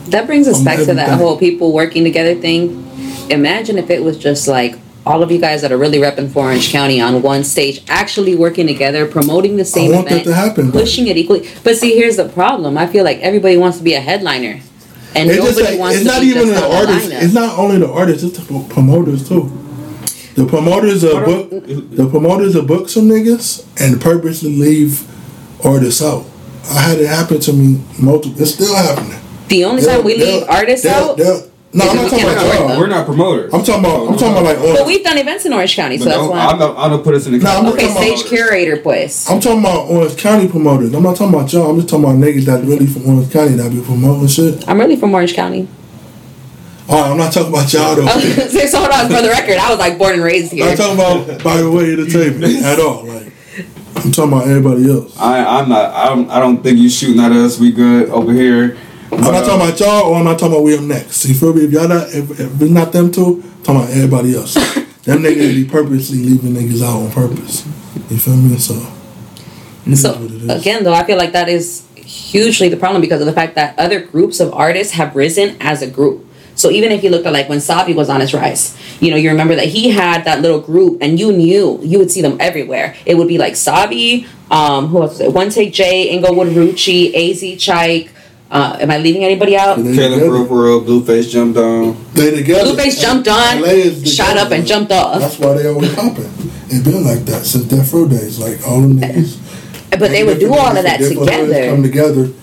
That brings us Um, back to that everything. whole people working together thing. Imagine if it was just like all of you guys that are really repping for Orange County on one stage, actually working together, promoting the same want that event, to happen, though. pushing it equally. But see, here's the problem. I feel like everybody wants to be a headliner, and It's nobody just like, wants it's to not be even just the on the artists. lineup. It's not only the artists. It's the promoters too. The promoters of book. The promoters are book some niggas and purposely leave artists out. I had it happen to me multiple. It's still happening. the only They'll- time we leave artists they'll- out, they'll- No, I'm not talking can't about y'all. them. We're not promoters. I'm talking about. I'm talking about like. but we've done events in Orange County, so But that's why. I'm not, I'm not put us in the Nah, I'm okay, talking about- stage curator, pues. I'm talking about Orange County promoters. I'm not talking about y'all. I'm just talking about niggas that really from Orange County that be promoting shit. I'm really from Orange County. Oh, I'm not talking about y'all though. I was say, so hold on, for the record, I was like born and raised here. I'm not talking about by the way of the table at all. Like I'm talking about everybody else. I, I'm not. I don't. I don't think you shooting at us. We good over here. I'm not talking uh, about y'all, or I'm not talking about we up next. You feel me? If y'all not, if, if it's not them two, I'm talking about everybody else. them niggas be purposely leaving niggas out on purpose. You feel me? So, So what it is. again, though, I feel like that is hugely the problem because of the fact that other groups of artists have risen as a group. So even if you looked at like when Savi was on his rise, you know, you remember that he had that little group, and you knew you would see them everywhere. It would be like Savi, um, who else was it? One Take J, Inglewood Rucci, Az Chike. Uh, am I leaving anybody out? They Caleb together. Rupero, Blueface jumped on. They together. Blueface jumped on, shot up, and jumped off. That's why they always popping. It been like that since Death Row days. Like all them niggas. But they would do all of that from different hoods Come together.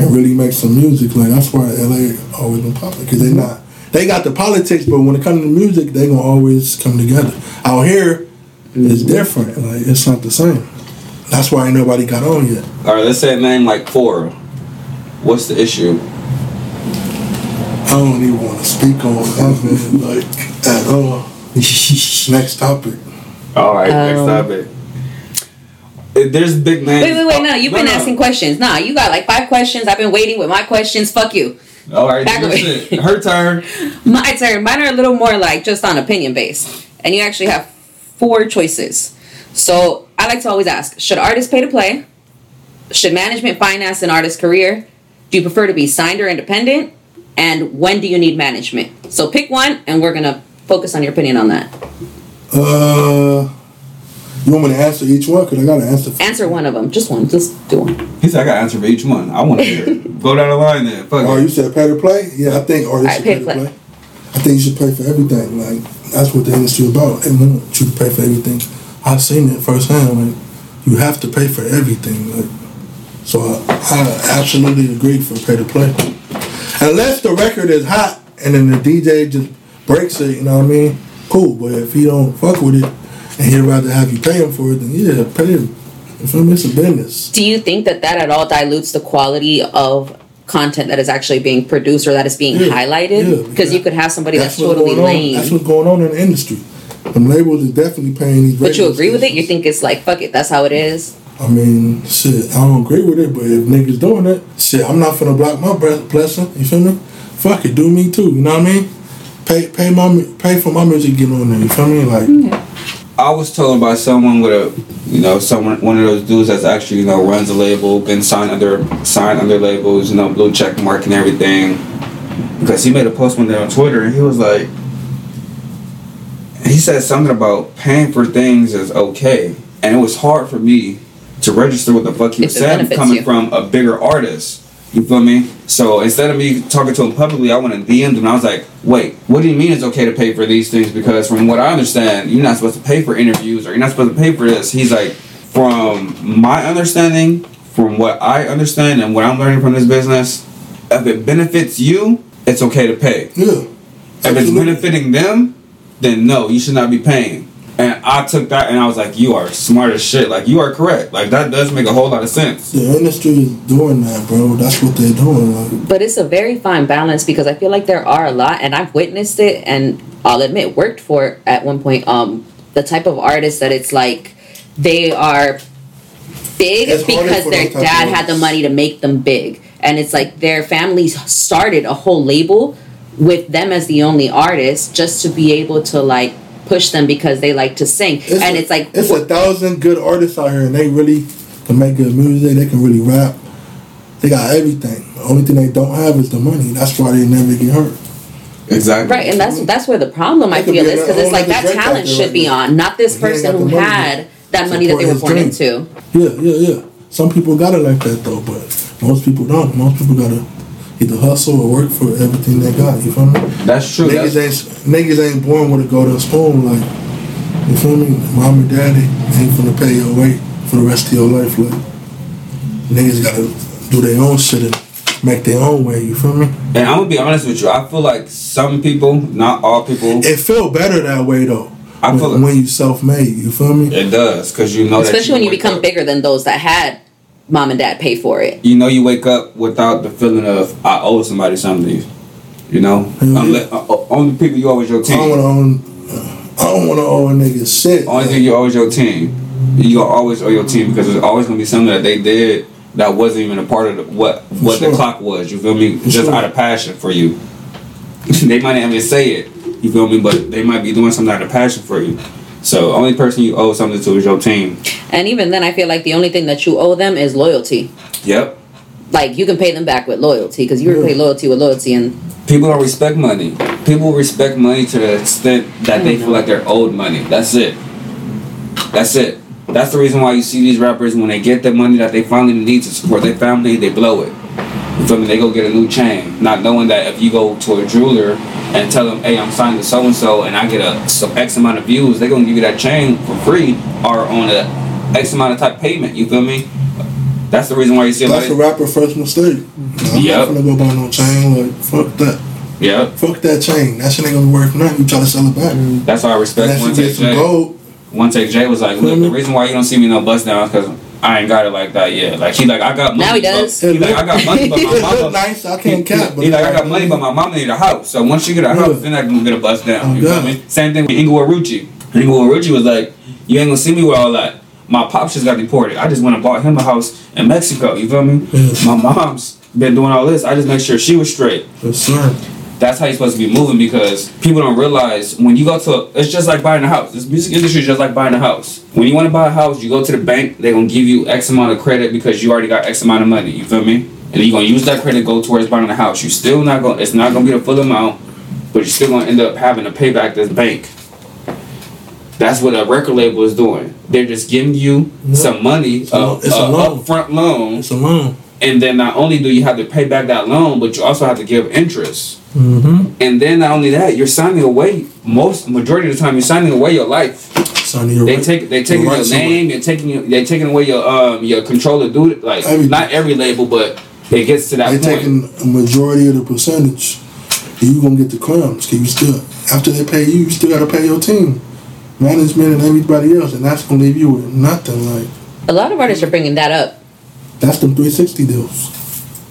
Together and really make some music. Like that's why LA always been popping because they not. They got the politics, but when it comes to music, they gonna always come together. Out here, it's different. Like it's not the same. That's why ain't nobody got on yet. All right, let's say a name like Four. What's the issue? I don't even want to speak on that man, like at all. Next topic. All right, Um, next topic. If There's big names. Wait, wait, wait! No, you've No, been no. asking questions. Nah, you got like five questions. I've been waiting with my questions. Fuck you. All right, Back away. shit. Her turn. My turn. Mine are a little more like just on opinion based, and you actually have four choices. So I like to always ask: Should artists pay to play? Should management finance an artist's career? Do you prefer to be signed or independent? And when do you need management? So pick one, and we're gonna focus on your opinion on that. Uh, you want me to answer each one? Cause I gotta answer. For Answer one of them, just one. Just do one. He said I got to answer for each one. I want to hear. it. Go down the line then. Fuck Oh, it. you said pay to play? Yeah, I think artists Alright, pay pay to to play. play. I think you should pay for everything. Like that's what the industry about. They want you to pay for everything. I've seen it firsthand. Like you have to pay for everything. Like so, I, I absolutely agree for pay to play. Unless the record is hot and then the DJ just breaks it, you know what I mean? Cool. But if he don't fuck with it and he'd rather have you pay him for it, than yeah, pay him. You feel me? It's a business. Do you think that that at all dilutes the quality of content that is actually being produced or that is being Yeah, yeah, highlighted? Because you could have somebody that's, what's totally lame. That's what's going on in the industry. The labels are definitely paying these. But you radio agree with it? You think it's like fuck it, that's how it is? I mean, shit, I don't agree with it, but if niggas doing it, shit, I'm not finna block my bre- blessing. You feel me? Fuck it, do me too. You know what I mean? Pay, pay my, pay for my music, get on there. You feel me? Like, I was told by someone with a, you know, someone one of those dudes that's actually you know runs a label, been signed under signed under labels, you know, blue check mark and everything. Because he made a post one day on Twitter and he was like, he said something about paying for things is okay, and it was hard for me to register what the fuck he was saying coming you. from a bigger artist. You feel me? So instead of me talking to him publicly, I went and DM'd him and I was like, wait, what do you mean it's okay to pay for these things? Because from what I understand, you're not supposed to pay for interviews or you're not supposed to pay for this. He's like, from my understanding, from what I understand and what I'm learning from this business, if it benefits you, it's okay to pay. yeah. If it's benefiting them, then no, you should not be paying. And I took that and I was like, you are smart as shit. Like, you are correct. Like, that does make a whole lot of sense. The industry is doing that, bro. That's what they're doing. Like, But it's a very fine balance because I feel like there are a lot, and I've witnessed it, and I'll admit, worked for it at one point. Um, the type of artists that it's like they are big It's because for their those type of dad had the money to make them big, and it's like their families started a whole label with them as the only artist just to be able to like push them because they like to sing, and a- it's like it's a thousand good artists out here, and they really can make good music. They can really rap. They got everything. The only thing they don't have is the money. That's why they never get hurt. Exactly. Right, and that's that's where the problem I That could feel be is because it's like that talent should right be on, not this But he ain't person who had that money that they were Support born dream. into. Yeah, yeah, yeah. Some people got it like that though, but most people don't. Most people gotta either hustle or work for everything they got. You feel me? That's true. Niggas That's, ain't niggas ain't born with a golden spoon. Like you feel me? Mom and daddy ain't gonna pay your way for the rest of your life. Like niggas gotta do their own shit and make their own way. You feel me? and I'm gonna be honest with you. I feel like some people, not all people, It feel better that way though. I when, feel it. when you self made. You feel me? it does because you know that Especially when you become up- bigger than those that had mom and dad pay for it. You know, you wake up without the feeling of I owe somebody something. You know, Mhm. Unless, uh, uh, only people you owe is your I don't team. wanna own. I don't wanna owe a nigga shit. Only thing you owe is your team. You gonna always owe your team because there's always gonna be something that they did that wasn't even a part of the, what what sure. the clock was. You feel me? For Just sure. out of passion for you. they might not even say it. You feel me? But they might be doing something out of passion for you. So only person you owe something to is your team. And even then, I feel like the only thing that you owe them is loyalty. Yep. Like you can pay them back with loyalty because you repay loyalty with loyalty, and People don't respect money. People respect money to the extent that they feel like they're owed money. That's it. That's it. That's the reason why you see these rappers when they get the money that they finally need to support their family, they blow it. You feel me? They go get a new chain, not knowing that if you go to a jeweler and tell them, "Hey, I'm signed to so and so, and I get a some X amount of views," they're gonna give you that chain for free or on a X amount of type payment. You feel me? That's the reason why you see a That's a rapper first mistake. Mm-hmm. I'm Yep. not gonna go buy no chain. Like fuck that. yeah. Fuck that chain. That shit ain't gonna be worth nothing. You try to sell it back. Mm-hmm. That's why I respect Unless one get take some J. gold. One take Jay was like, look, the reason why you don't see me no bust down is because I ain't got it like that yet. Like he like I got money. Now he but- does. He like I got money, but my It look mama. nice. I can't cap. He like I got money, but my mama need a house. So once you get a house, Yeah. then I can get a bus down. Oh, You feel me? Same thing with Inglewood Rucci. Inglewood Rucci was like, you ain't gonna see me with all that. My pops just got deported. I just went and bought him a house in Mexico. You feel me? Yes. My mom's been doing all this. I just make sure she was straight. Yes, sir. That's how you're supposed to be moving because people don't realize when you go to a, it's just like buying a house. This music industry is just like buying a house. When you want to buy a house, you go to the bank. They're gonna give you X amount of credit because you already got X amount of money. You feel me? And you're gonna use that credit to go towards buying a house. You still not gonna. It's not gonna be the full amount, but you're still gonna end up having to pay back this bank. That's what a record label is doing. They're just giving you some money, a- a, it's a uh, loan. upfront loan, It's a loan. and then not only do you have to pay back that loan, but you also have to give interest. Mm-hmm. And then not only that, you're signing away most majority of the time you're signing away your life. Sonny, you're They right. take they taking You're your name, you're taking your, they're taking away your um your control to do. Like Everything. not every label, but it gets to that They point. taking a majority of the percentage. And you gonna get the crumbs. Cause you still after they pay you, you still gotta pay your team, management, and everybody else, and that's gonna leave you with nothing. Like A lot of artists are bringing that up. that's them 360 deals.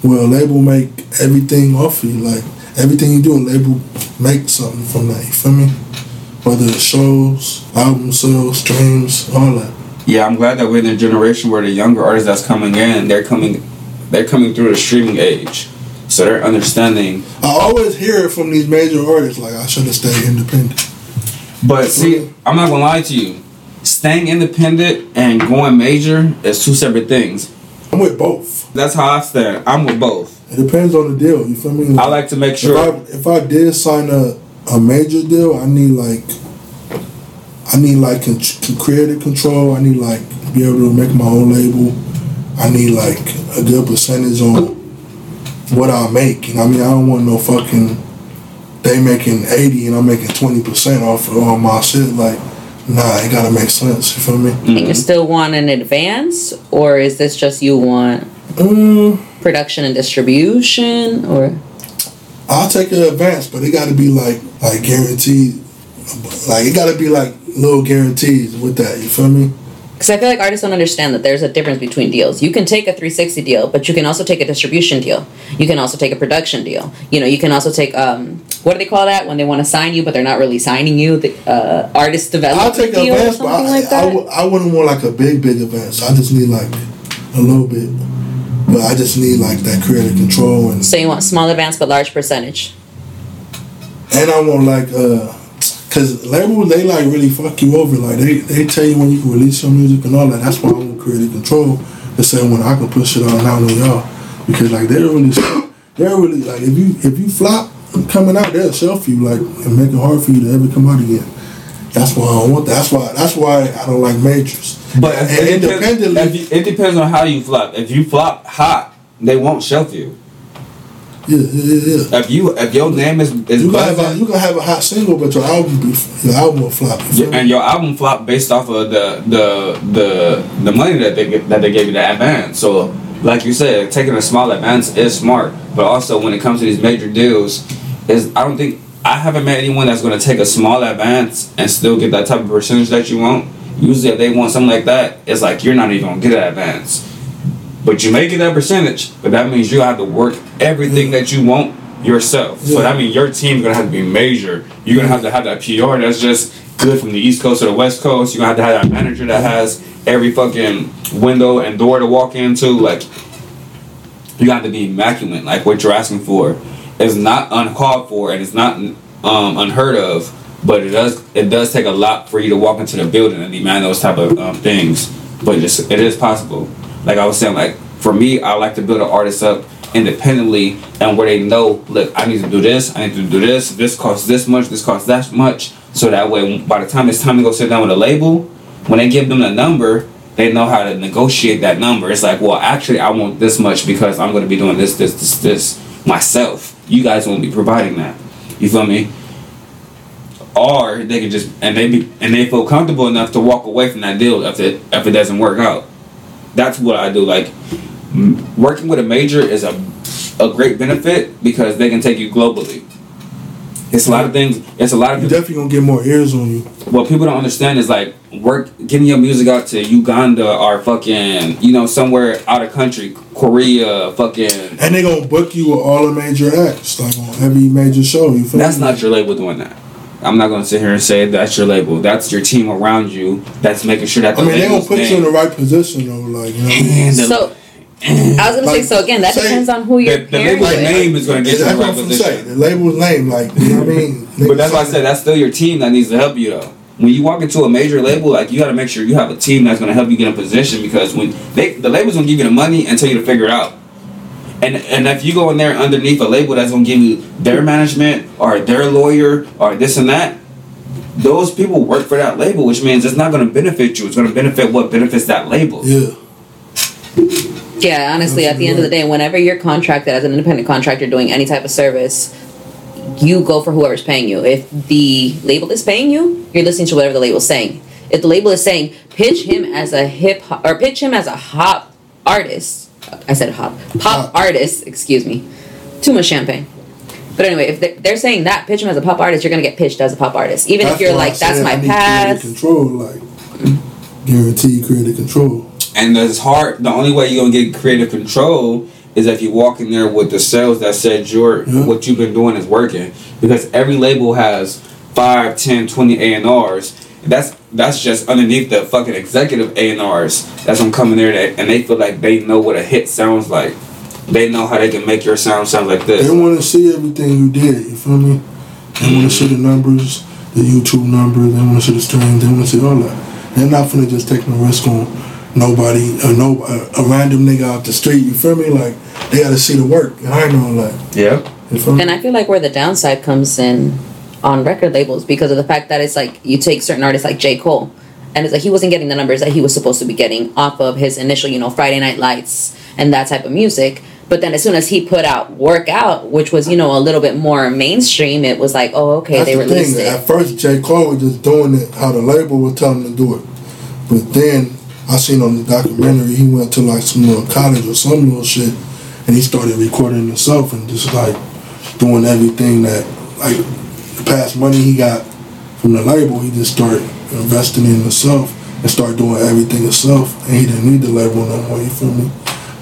Where a label make everything off of you. Like everything you do, a label make something from that. You feel me? Whether it's shows, album sales, streams, all that. yeah, I'm glad that we're in a generation where the younger artists that's coming in, they're coming they're coming through the streaming age. So they're understanding I always hear it from these major artists. Like I should have stayed independent. But see, I'm not gonna lie to you. Staying independent and going major is two separate things. I'm with both. That's how I stand. I'm with both. It depends on the deal. You feel me? I like to make If sure. I if I did sign a a major deal, I need like I need like con- con- creative control. I need like be able to make my own label. I need like a good percentage on what I make. You know, what I mean, I don't want no fucking they making eighty and I'm making twenty percent off of all my shit. Like, nah, it gotta make sense. You feel me? And you still want an advance, or is this just you want Mm, production and distribution, or I'll take an advance, but it gotta be like like guaranteed. Like it gotta be like little guarantees with that. You feel me? because I feel like artists don't understand that there's a difference between deals. You can take a 360 deal, but you can also take a distribution deal. You can also take a production deal. You know, you can also take um, what do they call that when they want to sign you, but they're not really signing you? The uh, artist development. I'll take an advance, but I, like I, that. w- I wouldn't want like a big, big advance. I just need like a little bit. But I just need like that creative control and so you want small advance but large percentage. and I want like uh cause labels they like really fuck you over. Like they, they tell you when you can release your music and all that. That's why I want creative control to say when I can push it on out on y'all. Because like they're really they're really like if you if you flop coming out, they'll shelf you like and make it hard for you to ever come out again. That's why I don't want that. That's why that's why I don't like majors. But and it depends, independently, if you- it depends on how you flop. If you flop hot, they won't shelf you. yeah, yeah, yeah. If you if your name is is You can have a, you can have a hot single, but your album be, your album will flop. You Yeah, and your album flop based off of the the the the money that they that they gave you the advance. So, like you said, taking a small advance is smart, but also when it comes to these major deals, is I don't think I haven't met anyone that's going to take a small advance and still get that type of percentage that you want. Usually, if they want something like that, it's like you're not even going to get that advance, but you may get that percentage. But that means you have to work everything that you want yourself. So Yeah. that means your team's gonna have to be major. You're gonna have to have that PR that's just good from the East Coast to the West Coast. You're gonna have to have that manager that has every fucking window and door to walk into. Like you have to be immaculate. Like what you're asking for is not uncalled for and it's not um, unheard of. But it does it does take a lot for you to walk into the building and demand those type of um, things. But it's, it is possible. Like I was saying, like for me, I like to build an artist up independently and where they know, look, I need to do this, I need to do this, this costs this much, this costs that much. So that way, by the time it's time to go sit down with a label, when they give them the number, they know how to negotiate that number. It's like, well, actually, I want this much because I'm going to be doing this, this, this, this myself. You guys won't be providing that. You feel me? Or they can just and they be and they feel comfortable enough to walk away from that deal if it if it doesn't work out. That's what I do. Like working with a major is a a great benefit because they can take you globally. It's a lot of things. It's a lot of You people. definitely gonna get more ears on you. What people don't understand is like work getting your music out to Uganda or fucking you know somewhere out of country, Korea, fucking. And they gonna book you with all the major acts, like on every major show. You feel That's me? not your label doing that. I'm not gonna sit here and say that's your label. That's your team around you. That's making sure that the I mean, they gonna label's put you in the right position though, like you know. What I mean? And So I was gonna say so again. That say- depends on who The, you're the pairing label's with. name is going to get you That's in the what right I'm saying. position. The label's name, like you know what I mean. But that's why I said that's still your team that needs to help you though. When you walk into a major label, like you got to make sure you have a team that's going to help you get in position because when they the label's going to give you the money and tell you to figure it out. And and if you go in there underneath a label that's going to give you their management or their lawyer or this and that, those people work for that label, which means it's not going to benefit you. It's going to benefit what benefits that label. Yeah. Yeah, honestly, at the end of the day, whenever you're contracted as an independent contractor doing any type of service, you go for whoever's paying you. If the label is paying you, you're listening to whatever the label's saying. If the label is saying pitch him as a hip hop or pitch him as a hop artist, I said hop pop Pop. artist. Excuse me, too much champagne. But anyway, if they're, they're saying that pitch him as a pop artist, you're gonna get pitched as a pop artist, even if you're why I like, "That's said my I need path." creative Control, like guarantee creative control. And it's hard. The only way you're gonna get creative control is if you walk in there with the sales that said your Yeah. what you've been doing is working. Because every label has 5, 10, 20 A and R's. That's that's just underneath the fucking executive A and R's. That's them coming there that, and they feel like they know what a hit sounds like. They know how they can make your sound sound like this. They want to see everything you did. You feel me? They want to see the numbers, the YouTube numbers. They want to see the streams. They want to see all that. They're not gonna just take no risk on nobody or no a, a random nigga off the street. You feel me? Like they got to see the work. And I know that. Yeah. You feel? And I feel like where the downside comes in on record labels because of the fact that it's like you take certain artists like J. Cole, and it's like he wasn't getting the numbers that he was supposed to be getting off of his initial, you know, Friday Night Lights and that type of music. But then as soon as he put out Workout, which was, you know, a little bit more mainstream, it was like, oh, okay, That's they the released thing. it. At first, J. Cole was just doing it how the label was telling him to do it. But then I seen on the documentary he went to like some little college or some little shit, and he started recording himself and just like doing everything that like the past money he got from the label, he just started investing in himself and started doing everything himself, and he didn't need the label no more. You feel me?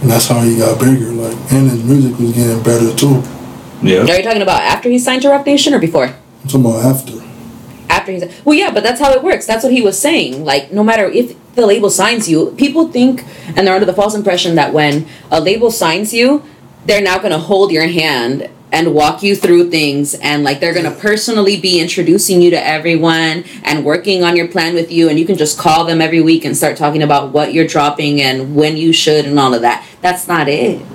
And that's how he got bigger. Like, and his music was getting better too. Yeah. Are you talking about after he signed to Roc Nation or before? I'm talking about after. after he's well yeah but that's how it works that's what he was saying like no matter if the label signs you people think and they're under the false impression that when a label signs you they're now going to hold your hand and walk you through things and like they're going to personally be introducing you to everyone and working on your plan with you and you can just call them every week and start talking about what you're dropping and when you should and all of that that's not it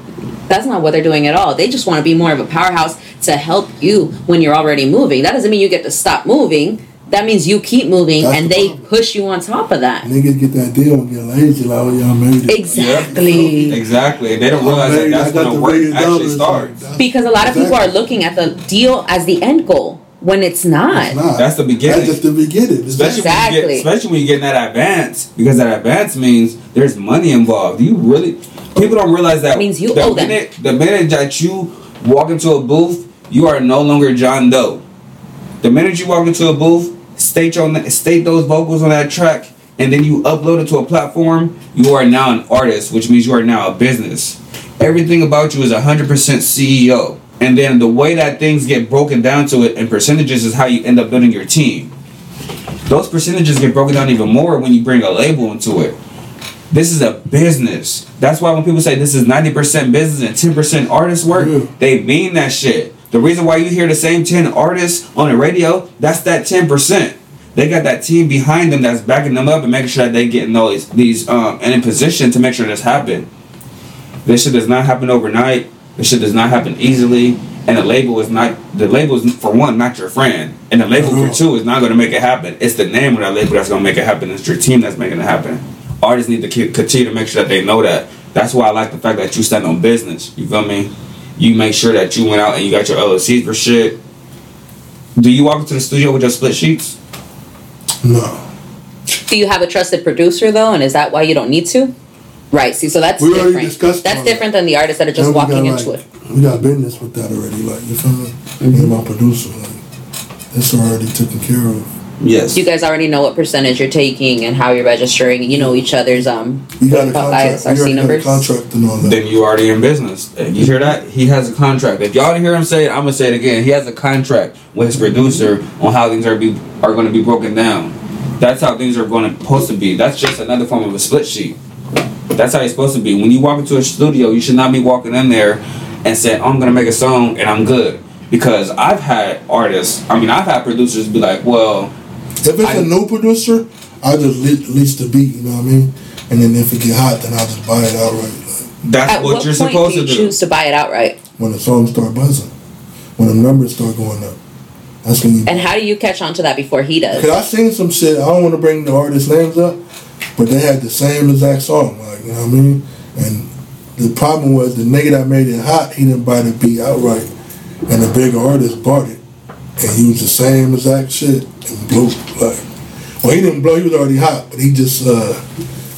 that's not what they're doing at all. They just want to be more of a powerhouse to help you when you're already moving. That doesn't mean you get to stop moving. That means you keep moving That's and the they problem. push you on top of that. Niggas get that deal and get lazy, like, oh, y'all made it. Exactly. Exactly. They don't realize that that's I got when the the work actually starts. like, Because a lot of people are looking at the deal as the end goal when it's not. It's not. That's the beginning. That's just the beginning. Especially when, you Exactly. get, especially when you get in that advance, because that advance means there's money involved. You really, people don't realize that Means you the owe them. minute, The minute that you walk into a booth, you are no longer John Doe. The minute you walk into a booth, state your state those vocals on that track, and then you upload it to a platform, you are now an artist, which means you are now a business. Everything about you is 100% CEO. And then the way that things get broken down to it in percentages is how you end up building your team. Those percentages get broken down even more when you bring a label into it. This is a business. That's why when people say this is 90% business and 10% artist work, they mean that shit. The reason why you hear the same 10 artists on the radio, that's that 10%. They got that team behind them that's backing them up and making sure that they getting those these these um and in position to make sure this happen. This shit does not happen overnight. This shit does not happen easily. And the label is not the label is for one not your friend, and the label for two is not going to make it happen. It's the name of that label that's going to make it happen. It's your team that's making it happen. Artists need to keep, continue to make sure that they know that. That's why I like the fact that you stand on business. You feel me? You make sure that you went out and you got your LLCs for shit. Do you walk into the studio with your split sheets? No. Do you have a trusted producer though, and is that why you don't need to? Right. See, so that's We already different. discussed That's all different than the artists that are just walking got, into like, it. We got business with that already. Like, you feel me? Mm-hmm. Me and my producer, like, it's already taken care of. Yes. You guys already know what percentage you're taking and how you're registering. You know each other's um We got a what you call contract. ISRC already numbers. contract and all that. then you already in business. You hear that? He has a contract. If y'all didn't hear him say it, I'm gonna say it again. He has a contract with his producer on how things are be are going to be broken down. That's how things are going to supposed to be. That's just another form of a split sheet. That's how it's supposed to be. When you walk into a studio, you should not be walking in there and saying, oh, "I'm gonna make a song and I'm good." Because I've had artists, I mean, I've had producers be like, "Well, If it's I- a new producer, I just le- lease the beat. You know what I mean? And then if it get hot, then I'll just buy it outright. Like, that's At what, what, you're point supposed do you to do." choose to buy it outright? when the songs start buzzing, when the numbers start going up, that's when you. And how do you catch on to that before he does? Cause I seen some shit. I don't want to bring the artist names up, but they had the same exact song. Like you know what I mean? And the problem was the nigga that made it hot, he didn't buy the beat outright, and the bigger artist bought it, and he was the same exact shit and blew like. Well, he didn't blow. He was already hot, but he just uh,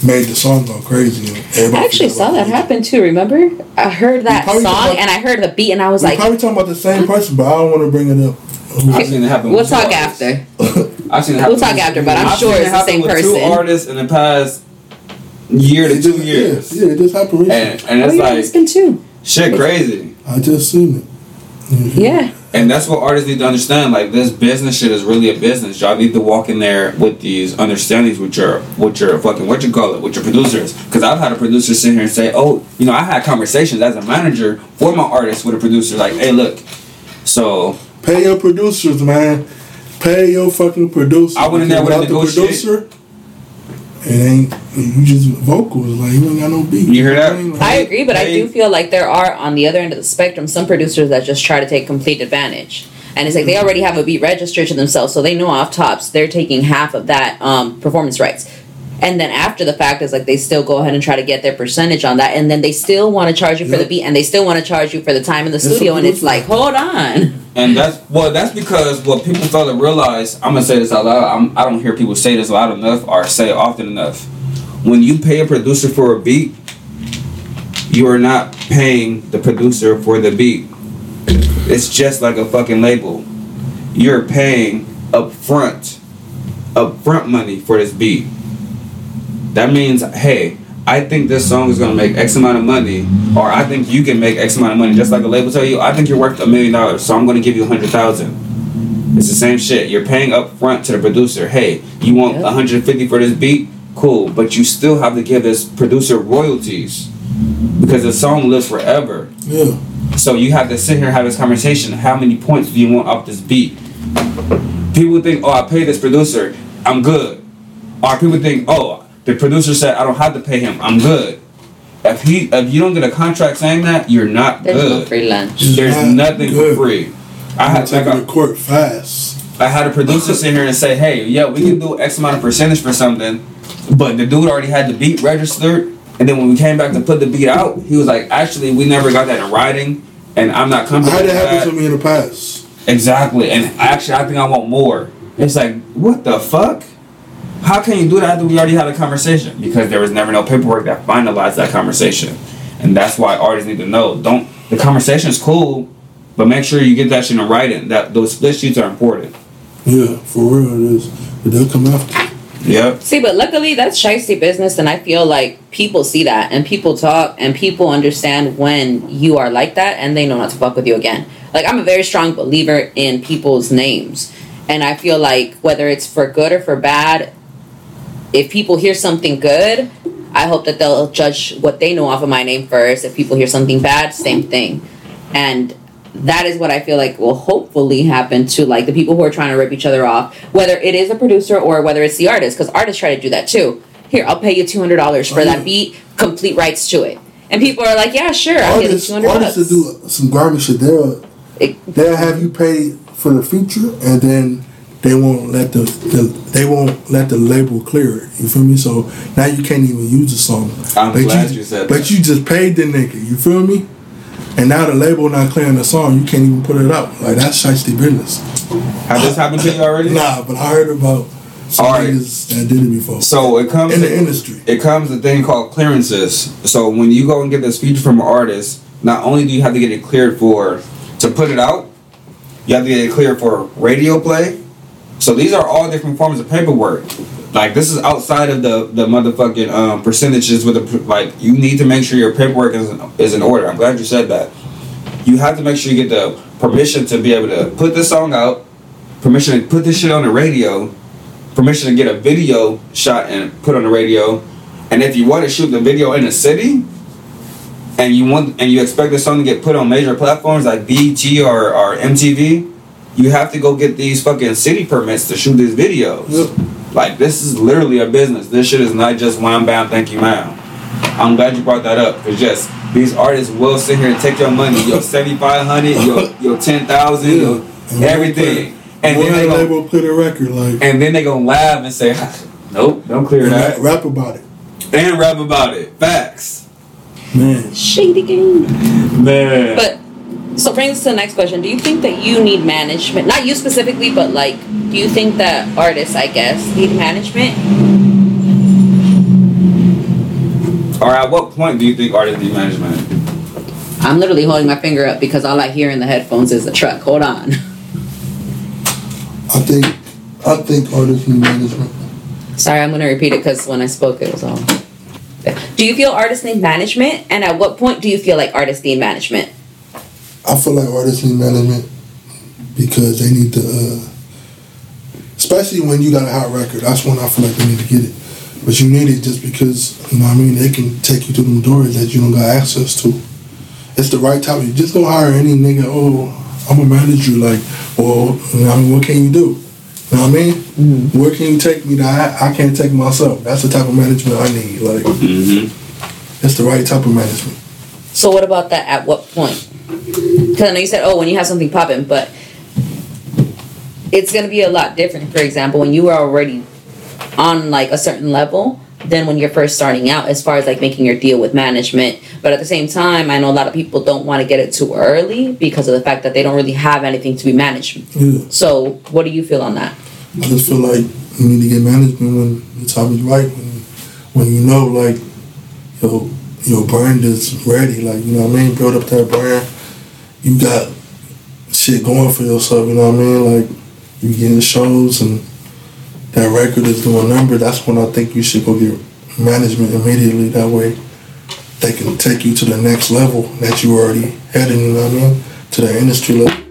made the song go crazy. And everybody I actually saw that happen too. Remember? I heard that song about- and I heard the beat and I was like, probably talking about the same person, but I don't want to bring it up. I've seen it happen. "We'll talk artists. after." I've seen it happen. We'll talk after, but I'm I've sure it's the happen same with person. Two artists in the past year to It two years, Yeah, yeah, it just happened recently. and and Oh, it's your like husband too. shit crazy. I just seen it. Mm-hmm. Yeah. And that's what artists need to understand. Like this business shit is really a business. Y'all need to walk in there with these understandings with your with your fucking what you call it with your producers. Because I've had a producer sit here and say, oh, you know, I had conversations as a manager for my artists with a producer. Like, hey, look, so Pay your producers, man. Pay your fucking producers. I went in there with a Without the negotiate- producer. It ain't you just vocals like you ain't got no beat. You hear that? I mean? I agree, but I do feel like there are on the other end of the spectrum some producers that just try to take complete advantage. And it's like they already have a beat registered to themselves, so they know off tops they're taking half of that um, performance rights. And then after the fact is like they still go ahead and try to get their percentage on that, and then they still want to charge you for the beat, and they still want to charge you for the time in the It's studio, and it's like, hold on. And that's well, that's because what people fail to realize. I'm gonna say this out loud. I'm, I don't hear people say this loud enough or say it often enough. When you pay a producer for a beat, you are not paying the producer for the beat. It's just like a fucking label. You're paying upfront, upfront money for this beat. That means, hey, I think this song is gonna make X amount of money, or I think you can make X amount of money. Just like a label tell you, I think you're worth a million dollars, so I'm gonna give you a hundred thousand. It's the same shit. You're paying up front to the producer. Hey, you want Yep. 150 for this beat? Cool, but you still have to give this producer royalties because the song lives forever. Yeah. So you have to sit here and have this conversation. How many points do you want off this beat? People think, oh, I paid this producer, I'm good. Or people think, oh, the producer said I don't have to pay him, I'm good. If he, if you don't get a contract saying that, you're not There's no good. free lunch. There's Not nothing good. for free. I I had take like, it to court fast. I had a producer sit here and say, hey, yeah, we can do X amount of percentage for something, but the dude already had the beat registered. And then when we came back to put the beat out, he was like, actually, we never got that in writing, and I'm not I comfortable had with that happen to me in the past. Exactly. And actually, I think I want more. It's like, what the fuck? How can you do that after we already had a conversation? Because there was never no paperwork that finalized that conversation. And that's why artists need to know. Don't the conversation is cool, but make sure you get that shit in writing. That those split sheets are important. Yeah, for real it is. But they'll come after. you. Yep. See, but luckily that's shiesty business, and I feel like people see that, and people talk, and people understand when you are like that, and they know not to fuck with you again. Like I'm a very strong believer in people's names, and I feel like whether it's for good or for bad, if people hear something good, I hope that they'll judge what they know off of my name first. If people hear something bad, same thing, and that is what I feel like will hopefully happen to like the people who are trying to rip each other off, whether it is a producer or whether it's the artist, because artists try to do that too. Here, I'll pay you two hundred dollars for Oh, yeah. that beat, complete rights to it, and people are like, yeah, sure, I'll give you Artists, two hundred artists bucks. do some grimy shit, they'll It- they'll have you pay for the feature, and then they won't let the, the they won't let the label clear it. You feel me? So now you can't even use the song. I'm but glad you said But that. you just paid the nigga. You feel me? And now the label not clearing the song, you can't even put it out. Like that's shiesty business. Has this happened to you already? Nah, but I heard about some All right. niggas that did it before. So it comes in to- the industry. it comes a thing called clearances. So when you go and get this feature from an artist, not only do you have to get it cleared for to put it out, you have to get it cleared for radio play. So these are all different forms of paperwork. Like this is outside of the the motherfucking um, percentages with the like you need to make sure your paperwork is in, is in order. I'm glad you said that. You have to make sure you get the permission to be able to put this song out, permission to put this shit on the radio, permission to get a video shot and put on the radio, And if you want to shoot the video in the city, and you want and you expect the song to get put on major platforms like BET or, or MTV, you have to go get these fucking city permits to shoot these videos. Yep. Like this is literally a business. This shit is not just wham bam, thank you, ma'am. I'm glad you brought that up. Cause yes, these artists will sit here and take your money, your seventy five hundred, your your ten thousand, your And everything, and then they go label play the record like and then they gonna laugh and say, "Nope, don't clear and that," rap, rap about it. and rap about it. Facts, Man, Shady game. man. But so brings us to the next question. Do you think that you need management? Not you specifically, but like, do you think that artists, I guess, need management? or at what point do you think artists need management? I'm literally holding my finger up because all I hear in the headphones is a truck. Hold on. I think I think artists need management. Sorry, I'm gonna repeat it because when I spoke, it was all. Do you feel artists need management? And at what point do you feel like artists need management? I feel like artists need management because they need to, uh, especially when you got a hot record. That's when I feel like they need to get it. But you need it just because you know what I mean. They can take you to them doors that you don't got access to. It's the right time. You just don't hire any nigga. Oh, I'm gonna manage you. Like, well, you know, I mean, what can you do? You know what I mean? Where can you take me that I, I can't take myself? That's the type of management I need. Like, Mm-hmm. it's the right type of management. So what about that? At what point? Because I know you said, oh, when you have something popping, but it's gonna be a lot different. For example, when you were already on like a certain level than when you're first starting out, as far as like making your deal with management. But at the same time, I know a lot of people don't want to get it too early because of the fact that they don't really have anything to be managed. Yeah. So what do you feel on that? I just feel like you need to get management when the time is right. When, when you know, like, your your brand is ready. Like, you know what I mean? Build up that brand. You got shit going for yourself. You know what I mean? Like, you getting shows and that record is doing number. That's when I think you should go get management immediately. That way, they can take you to the next level that you already heading. You know what I mean? To the industry level.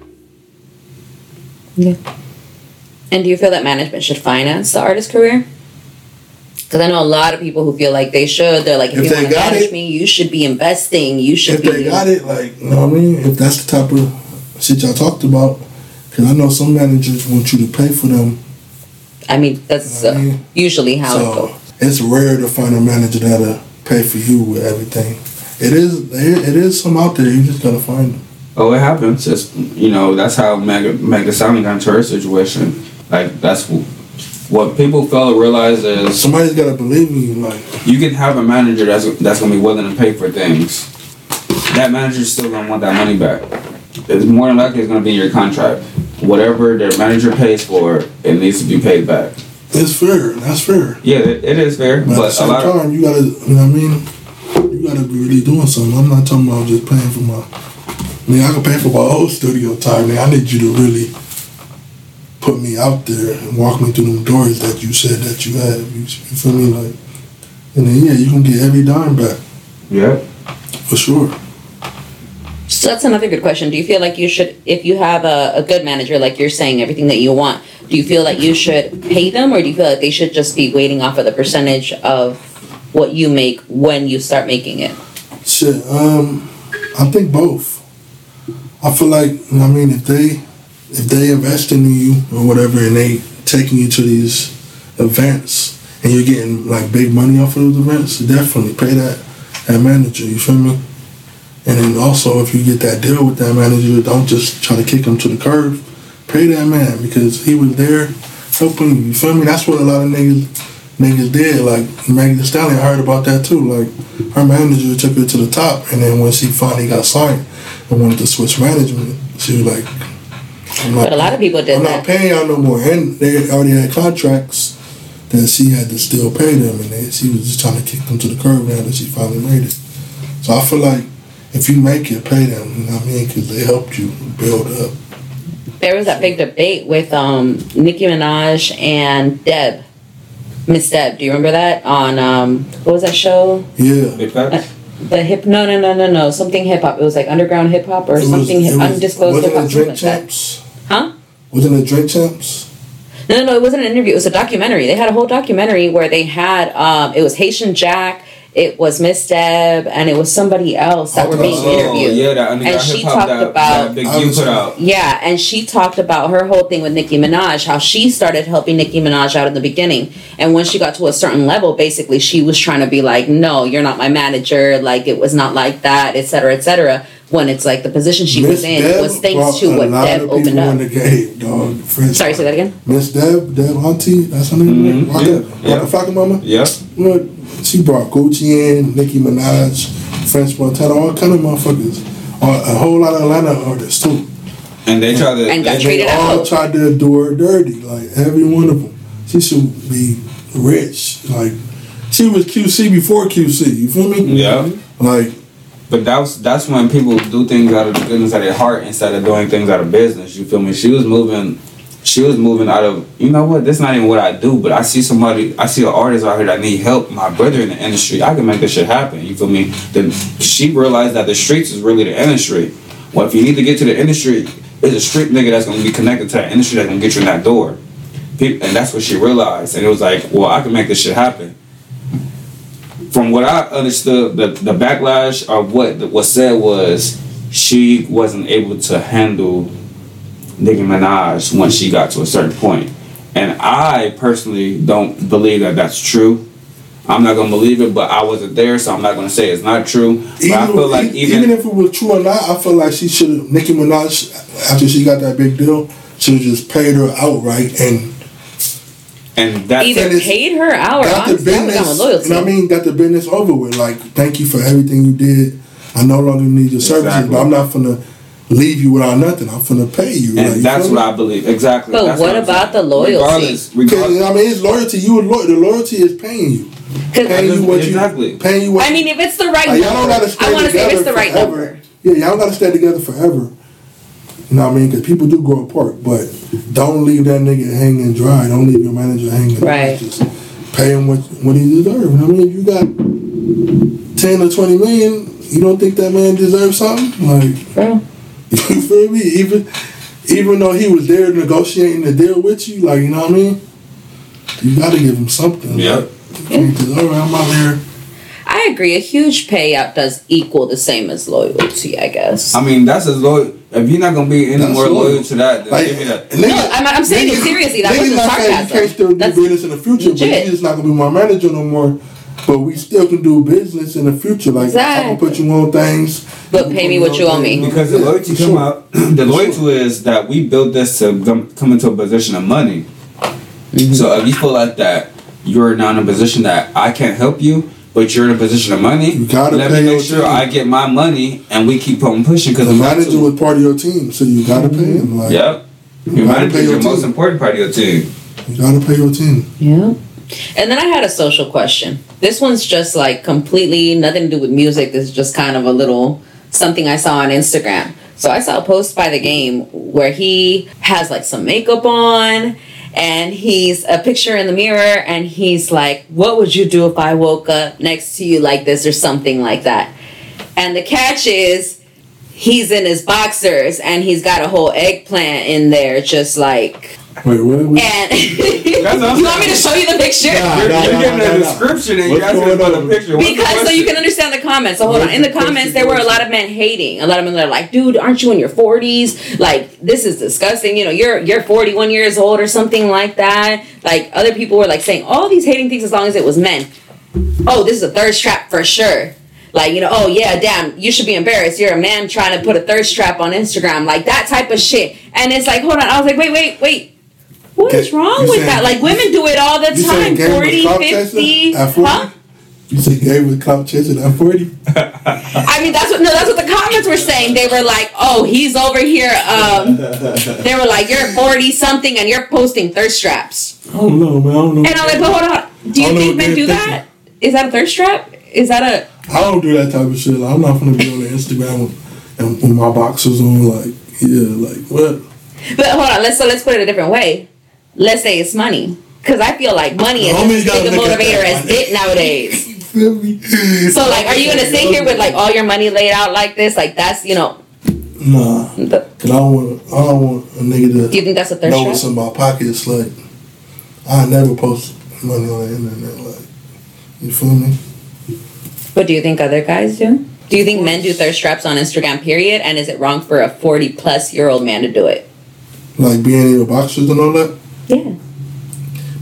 Yeah. And do you feel that management should finance the artist career? Because I know a lot of people who feel like they should. They're like, if, If you they want to got manage it- me, you should be investing. You should if be. they got it, like, you know what I mean? If that's the type of shit y'all talked about, because I know some managers want you to pay for them. I mean, that's You know what I uh, mean? usually how it so goes. it's rare to find a manager that'll pay for you with everything. It is, it is some out there. You just gotta find them. Oh, it happens. It's you know that's how Megan Thee Stallion got into her situation. Like that's wh- what people fail to realize is Somebody's gotta believe in you. Like, you can have a manager that's that's gonna be willing to pay for things. That manager's still gonna want that money back. It's more than likely it's gonna be in your contract. Whatever their manager pays for, it needs to be paid back. it's fair. That's fair. Yeah, it, it is fair, But, at the but a same lot of time, you gotta, you know what I mean? You gotta be really doing something. I'm not talking about just paying for my. I mean, I can pay for my whole studio time. Man, I need you to really put me out there and walk me through them doors that you said that you had. You, you feel me? Like, and then yeah, you can get every dime back yeah. for sure. So that's another good question. Do you feel like you should, if you have a, a good manager, like you're saying, everything that you want, do you feel like you should pay them, or do you feel like they should just be waiting off of the percentage of what you make when you start making it? Shit, um, I think both. I feel like, you know what I mean, if they if they invest in you or whatever and they taking you to these events and you're getting like big money off of those events, definitely pay that that manager, you feel me? And then also if you get that deal with that manager, don't just try to kick him to the curb. Pay that man because he was there helping you, you feel me? That's what a lot of niggas niggas did. Like Megan Thee Stallion, I heard about that too. Like her manager took her to the top, and then when she finally got signed and wanted to switch management, she was like, not, But a lot of people did I'm that. not paying y'all no more. And they already had contracts that she had to still pay them, and they, she was just trying to kick them to the curb now that she finally made it. So I feel like if you make it, pay them. You know what I mean? Because they helped you build up. There was that big debate with um, Nicki Minaj and Deb, Miss Deb. Do you remember that on um, what was that show? Yeah. Big facts. The hip? No, no, no, no, no. Something hip hop. It was like underground hip hop or It was- something it was- undisclosed hip Wasn't hop. it Drink like. Champs? Huh? Wasn't it Drink Champs? No, no, no. It wasn't an interview. It was a documentary. They had a whole documentary where they had um, it was Haitian Jack, it was Miss Deb, and it was somebody else that were being Oh, interviewed. yeah, that and underground she hip hop talked that, about that Big I U was- put out. yeah, and she talked about her whole thing with Nicki Minaj, how she started helping Nicki Minaj out in the beginning. And when she got to a certain level, basically she was trying to be like, No, you're not my manager, like it was not like that, et cetera, et cetera. When it's like the position she was in Deb was thanks to what Deb opened people up. in the game, dog. French Sorry, say that again? Miss Deb, Deb Antney, that's her name. Mhm, Waka, yeah, yeah. Waka Flocka Mama. Yep. You know, she brought Gucci in, Nicki Minaj, French Montana, all kind of motherfuckers. Uh, a whole lot of Atlanta artists too. And they tried to. And they- treated they all out. tried to do her dirty, like every one of them. She should be rich. Like she was QC before QC. You feel me? Yeah. Like But that's that's when people do things out of the goodness of their heart instead of doing things out of business. You feel me? She was moving, she was moving out of. You know what? This not even what I do, but I see somebody, I see an artist out here that need help. My brother in the industry, I can make this shit happen. You feel me? Then she realized that the streets is really the industry. Well, if you need to get to the industry, there's a street nigga that's gonna be connected to that industry that's gonna get you in that door. And that's what she realized, and it was like, well, I can make this shit happen from what I understood, the the backlash of what was said was she wasn't able to handle Nicki Minaj once she got to a certain point, and I personally don't believe that that's true. I'm not gonna believe it, but I wasn't there, so I'm not gonna say it's not true. But I even, feel like even, even if it was true or not, I feel like she should Nicki Minaj after she got that big deal should have just paid her outright and and that Either And paid her out or got the honestly, I'm business. with loyalty. You I mean? Got the business over with. Like, thank you for everything you did. I no longer need your services, but I'm not gonna leave you without nothing. I'm gonna pay you. and like, you that's feel what me? I believe exactly. But That's what I'm about the loyalty? Regardless, Because regardless, I mean, it's loyalty. You lo- the loyalty is paying you, 'Cause- paying you what Exactly. you, paying you what. I mean, if it's the right like, y'all don't number, gotta stay I want to say if it's the right forever. number. Yeah, y'all gotta stay together forever. You know what I mean? Because people do grow apart, but don't leave that nigga hanging dry. Don't leave your manager hanging Right. dry. Just pay him what what he deserves. You know what I mean? If you got ten or twenty million, you don't think that man deserves something? Like Bro. you feel me? Even even though he was there negotiating the deal with you, like you know what I mean? You gotta give him something. Yeah. Like, you can't all right, I'm out here. I agree. A huge payout does equal the same as loyalty, I guess. I mean that's as loyal. If you're not gonna be any That's more loyal. loyal to that, then Like, give me that. nigga- No, I'm- I'm saying it seriously. That wasn't not saying sarcasm. You can't still do business in the future, but legit. you just not gonna be my manager no more. But we still can do business in the future. Like I Exactly. can put you on things. But pay me what you owe me. Because the loyalty for come sure. out. The loyalty is that we built this to come, come into a position of money. Mm-hmm. So if you feel like that you're not in a position that I can't help you, but you're in a position of money, You gotta let pay me your make sure team. I get my money and we keep on pushing. Because The manager was part of your team, so you gotta pay mm-hmm. him. Like Yep. You Your gotta manager pay is your your most important part of your team. you gotta pay your team. Yeah. And then I had a social question. This one's just like completely nothing to do with music. This is just kind of a little something I saw on Instagram. So I saw a post by the game where he has like some makeup on and he's a picture in the mirror and he's like, What would you do if I woke up next to you like this or something like that? And the catch is he's in his boxers and he's got a whole eggplant in there, just like Wait, what? what? and That's I'm you want me to show you the picture? Nah, You're, nah, you're nah, getting nah, a nah. description and What's you're asking about on? the picture. What's the Because so you can understand the comments. So hold What's on. In the the comments, there were a lot of men hating. A lot of men that are like, "Dude, aren't you in your 40s? Like, this is disgusting. You know, you're you're 41 years old or something like that." Like, other people were like saying all these hating things as long as it was men. Oh, this is a thirst trap for sure. Like, you know, oh yeah, damn, you should be embarrassed. You're a man trying to put a thirst trap on Instagram, like that type of shit. And it's like, hold on. I was like, wait, wait, wait. What is wrong with saying- that? Like, women do it all the time. saying Game 40, clout chasing 50. at 40? Huh? You said Game was clout chasing at 40? I mean, that's what no, that's what the comments were saying. They were like, "Oh, he's over here." Um, they were like, "You're forty something and you're posting thirst straps. I don't know, man. I don't know. And I'm like, "But hold on, do you think men do that? Is that a thirst strap? Is that a?" I don't do that type of shit. Like, I'm not gonna be on Instagram with, and with my boxers on. Like, yeah, like what? But hold on, let's so let's put it a different way. Let's say it's money, because I feel like money is Homies as big a motivator as dick nowadays. You feel me? So like, are you gonna sit here with like all your money laid out like this? Like that's you know, Nah, the, cause I don't want. I don't want a nigga do you to think that's a thirst know what's in my pockets. Like, I never post money on the internet. Like, you feel me? But do you think other guys do? Do you think men do thirst traps on Instagram, period? And is it wrong for a 40 plus year old man to do it? Like being in your boxers and all that. Yeah.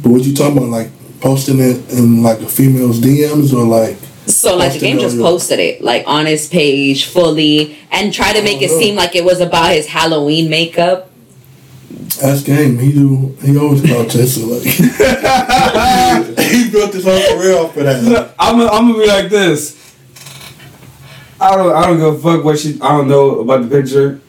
But what you talking about? Like posting it in like a female's DMs or like? So like the game just your- posted it like on his page fully and try to make it Oh, no. seem like it was about his Halloween makeup. That's game. He do. He always clout chaser. Like he built his whole career off of that. Look, I'm gonna I'm gonna be like this. I don't I don't give a fuck what she I don't know about the picture,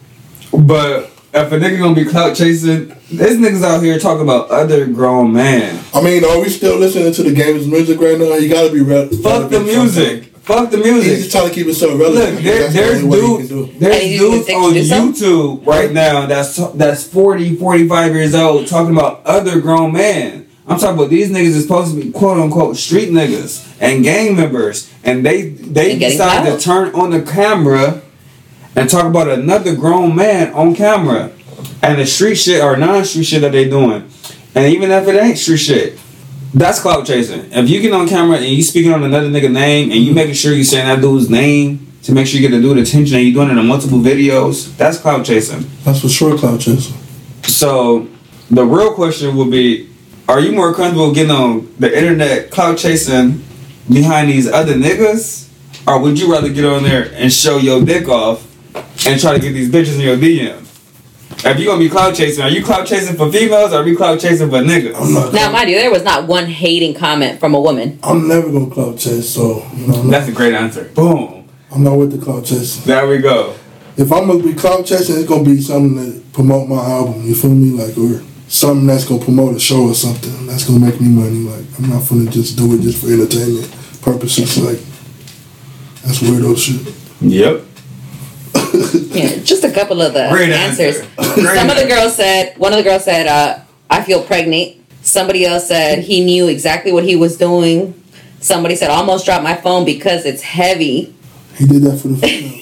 but if a nigga gonna be clout chasing, this niggas out here talking about other grown man. I mean, are we still listening to the game's music right now? You gotta be re- Fuck the music. Fuck the music. He's just music. trying to keep it so relevant. Look, there, That's the there's only way he dudes, can do it. there's And dudes think on to do something? YouTube right now that's that's 40, 45 years old talking about other grown men. I'm talking about these niggas is supposed to be quote unquote street niggas and gang members, and they they And decide to turn on the camera and talk about another grown man on camera and the street shit or non-street shit that they doing. And even if it ain't street shit, that's clout chasing. If you get on camera and you speaking on another nigga name and you making sure you saying that dude's name to make sure you get the dude attention and you doing it in multiple videos, that's clout chasing. That's for sure, clout chasing. So the real question would be, are you more comfortable getting on the internet clout chasing behind these other niggas? Or would you rather get on there and show your dick off and try to get these bitches in your DM? If you gonna be clout chasing, are you clout chasing for females or are you clout chasing for niggas? I'm not. Now, mind you, there was not one hating comment from a woman. I'm never gonna clout chase. So you know, That's a great answer. Boom. I'm not with the clout chasing. There we go. If I'm gonna be clout chasing, it's gonna be something that promote my album. You feel me? Like or something that's gonna promote a show or something that's gonna make me money. Like I'm not gonna just do it just for entertainment purposes. Like that's weirdo shit. Yep. Yeah, just a couple of the Great answers. answer. Some of the girls said, one of the girls said, uh, I feel pregnant. Somebody else said he knew exactly what he was doing. Somebody said, almost dropped my phone because it's heavy. He did that for the females.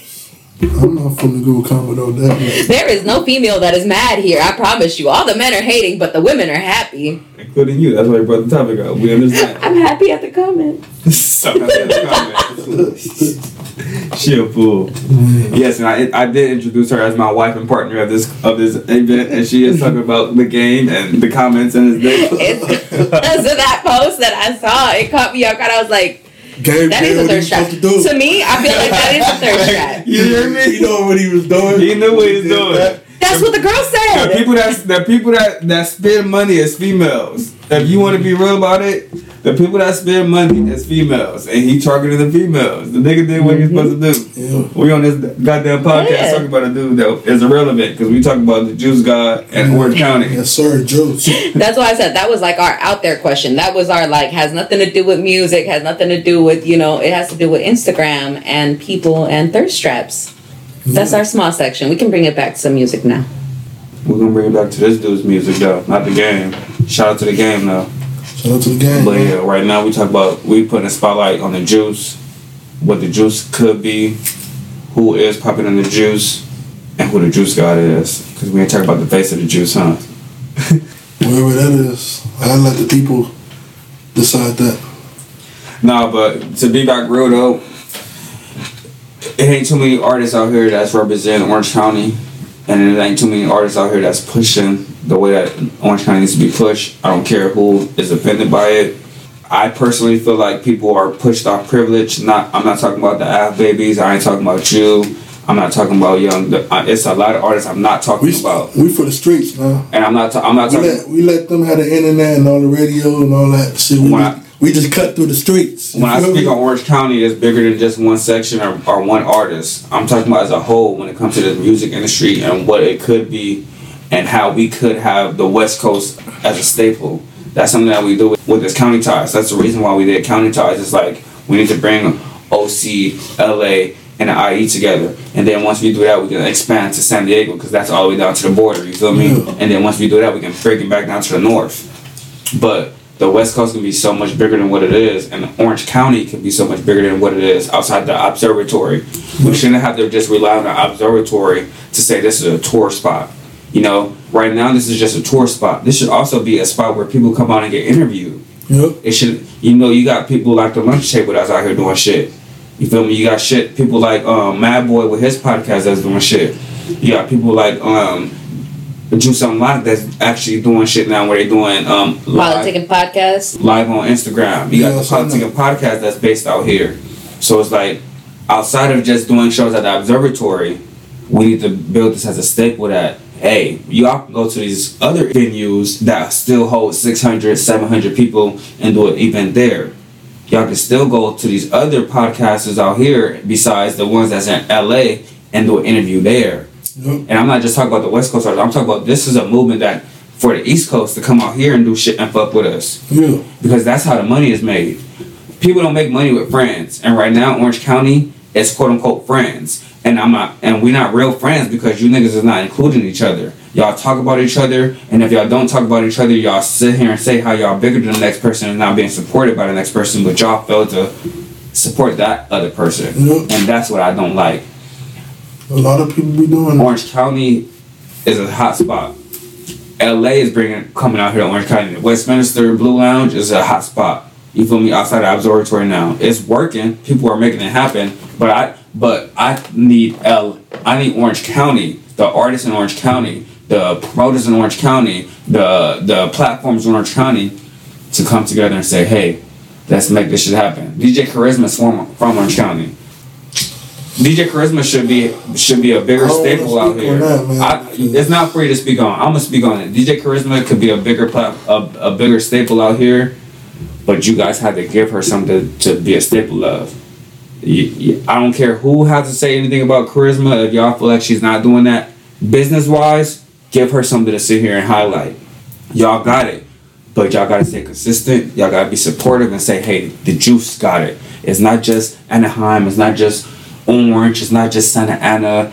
I'm not finna go comment on that. Like, There is no female that is mad here. I promise you. All the men are hating, but the women are happy. Including you. That's why you brought the topic up. We understand. I'm happy at the comment. Suck up that comment. she a fool. Yes, and I, I did introduce her as my wife and partner of this of this event, and she is talking about the game and the comments and his dick. It's because of that post that I saw. It caught me off guard. I was like, Game that did is a what he thirst trap. to do. To me, I feel like that is a thirst trap. You hear me? He know what he was doing. He knew what he was doing. that. That's what the girl said. The said. people that the people that that spend money is females. If you want to be real about it, the people that spend money is females, and he targeted the females. The nigga did what he was supposed to do. Yeah. We on this goddamn oh, podcast Yeah. talking about a dude that is irrelevant because we talk about the Juice God and mm-hmm. Orange County. Yes, sir, Juice. That's why I said that was like our out there question. That was our like has nothing to do with music, has nothing to do with, you know, it has to do with Instagram and people and thirst traps. That's our small section. We can bring it back to some music now. We're gonna bring it back to this dude's music though, not the game. Shout out to the game though. Shout out to the game. But yeah, right now we talk about we putting a spotlight on the juice, what the juice could be, who is popping in the juice, and who the juice god is. Because we ain't talking about the face of the juice, huh? Wherever that is, I let the people decide that. Nah, but to be back real though, it ain't too many artists out here that's representing Orange County, and it ain't too many artists out here that's pushing the way that Orange County needs to be pushed. I don't care who is offended by it. I personally feel like people are pushed off privilege. Not, I'm not talking about the Av babies. I ain't talking about you. I'm not talking about young. It's a lot of artists I'm not talking We about, we for the streets man. and I'm not. Ta- I'm not We talking. let we let them have the internet and all the radio and all that shit. We, When I- we just cut through the streets. When I speak me? on Orange County, it's bigger than just one section or, or one artist. I'm talking about as a whole when it comes to the music industry and what it could be and how we could have the West Coast as a staple. That's something that we do with, with this county ties. That's the reason why we did county ties. It's like we need to bring OC, LA, and the IE together. And then once we do that, we can expand to San Diego because that's all the way down to the border. You feel me? Yeah. And then once we do that, we can break it back down to the north. But the West Coast can be so much bigger than what it is, and Orange County can be so much bigger than what it is outside the observatory. We shouldn't have to just rely on the observatory to say this is a tour spot. You know, right now this is just a tour spot. This should also be a spot where people come out and get interviewed. Yep. It should, you know, you got people like the lunch table that's out here doing shit. You feel me? You got shit people like um, Mad Boy with his podcast that's doing shit. You got people like um, Juice Unlocked that's actually doing shit now where they're doing um, live, Politic and podcast. live on Instagram. You Yeah, got the I Politic and podcast that's based out here. So it's like outside of just doing shows at the observatory, we need to build this as a staple that hey, you all can go to these other venues that still hold 600, 700 people and do an event there. Y'all can still go to these other podcasters out here besides the ones that's in LA and do an interview there. Yep. And I'm not just talking about the West Coast artists. I'm talking about this is a movement that for the East Coast to come out here and do shit and fuck with us Yeah. because that's how the money is made. People don't make money with friends, and right now Orange County is quote unquote friends, and I'm not, and we're not real friends because you niggas is not including each other. Y'all talk about each other, and if y'all don't talk about each other, y'all sit here and say how y'all bigger than the next person and not being supported by the next person, but y'all fail to support that other person, Yep. and that's what I don't like. A lot of people be doing that. Orange County is a hot spot. LA is bringing coming out here to Orange County. Westminster Blue Lounge is a hot spot. You feel me? Outside the observatory now, it's working. People are making it happen. But I, but I need L. I need Orange County, the artists in Orange County, the promoters in Orange County, the the platforms in Orange County, to come together and say, hey, let's make this shit happen. DJ Charisma is from from Orange County. DJ Charisma should be should be a bigger wanna staple out here. that. I, it's not free to speak on. I'm gonna speak on it. DJ Charisma could be a bigger plat, a, a bigger staple out here, but you guys had to give her something to, to be a staple of. You, you, I don't care who has to say anything about Charisma. If y'all feel like she's not doing that business wise, give her something to sit here and highlight. Y'all got it, but y'all gotta stay consistent. Y'all gotta be supportive and say, hey, the juice got it. It's not just Anaheim. It's not just Orange. It's not just Santa Ana.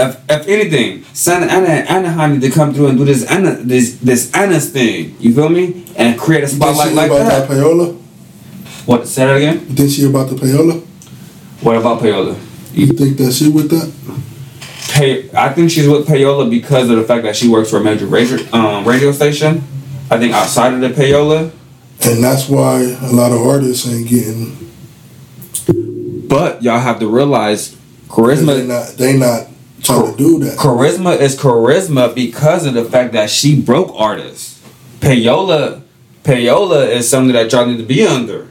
If, if anything, Santa Ana and Anaheim need to come through and do this Ana this this Anna's thing. You feel me? And create a You spotlight she like about that. that payola? What? Say that again. You think she about the payola? What about Payola? You think that she with that? Pay, I think she's with Payola because of the fact that she works for a major radio, um, radio station. I think outside of the Payola, And that's why a lot of artists ain't getting. But y'all have to realize They charisma. not. They not trying to do that. Charisma is charisma because of the fact that she broke artists. Payola, Payola is something that y'all need to be under.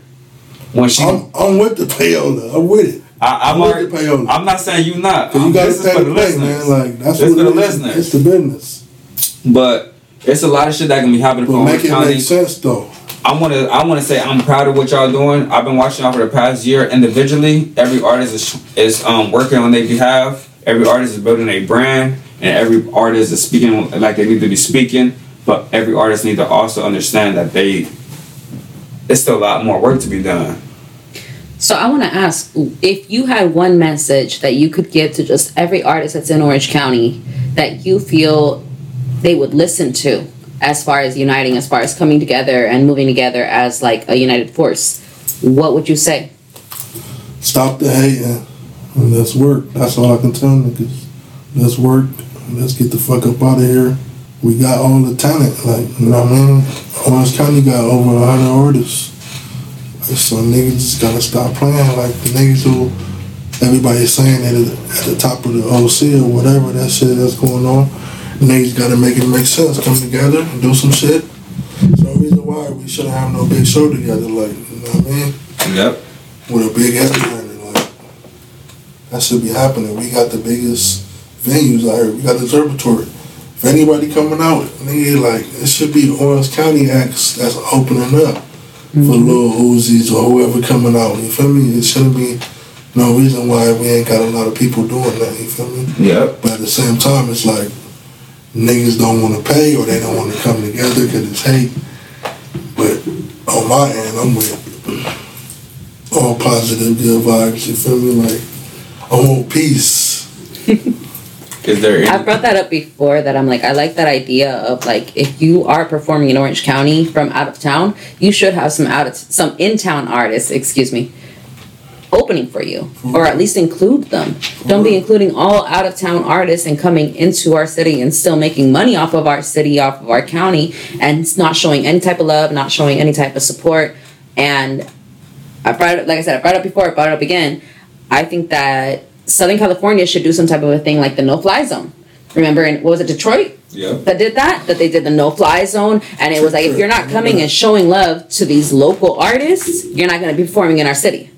When she, I'm, I'm with the payola. I'm with it. I, I'm, I'm with already, the payola. I'm not saying you not. You um, this is pay for the play, man. Like that's This what for the it is. It's the business. But it's a lot of shit that can be happening But for make it County. make sense though. I want to I want to say I'm proud of what y'all doing. I've been watching y'all for the past year individually. Every artist is is um, working on their behalf. Every artist is building a brand, and every artist is speaking like they need to be speaking. But every artist needs to also understand that they it's still a lot more work to be done. So I want to ask if you had one message that you could give to just every artist that's in Orange County that you feel they would listen to as far as uniting, as far as coming together and moving together as like a united force, what would you say? Stop the hating and let's work. That's all I can tell niggas. Let's work. Let's get the fuck up out of here. We got all the talent. Like you know what I mean. Orange County got over hundred artists. So niggas just gotta stop playing like the niggas who everybody's saying that at the top of the OC or whatever that shit that's going on. Niggas gotta make it make sense. Come together and do some shit. There's no reason why we shouldn't have no big show together. Like you know what I mean Yep. with a big headliner. Like that should be happening. We got the biggest venues out here. We got the observatory. If anybody coming out, nigga, like it should be Orange County acts that's opening up for mm-hmm. Lil Uzis or whoever coming out. You feel me? It shouldn't be no reason why we ain't got a lot of people doing that. You feel me? Yep. But at the same time, it's like niggas don't want to pay or they don't want to come together because it's hate. But on my end, I'm with all positive, good vibes. You feel me? Like I want peace. Is there any, I brought that up before that I'm like I like that idea of like if you are performing in Orange County from out of town, you should have some out of some in town artists, excuse me, opening for you or at least include them. Don't be including all out of town artists and coming into our city and still making money off of our city off of our county and not showing any type of love not showing any type of support. And i brought it like i said i brought it up before i brought it up again. I think that southern california should do some type of a thing like the no fly zone. Remember in what was it detroit? Yep. that did that? That they did the no fly zone and it was like if you're not coming and showing love to these local artists you're not going to be performing in our city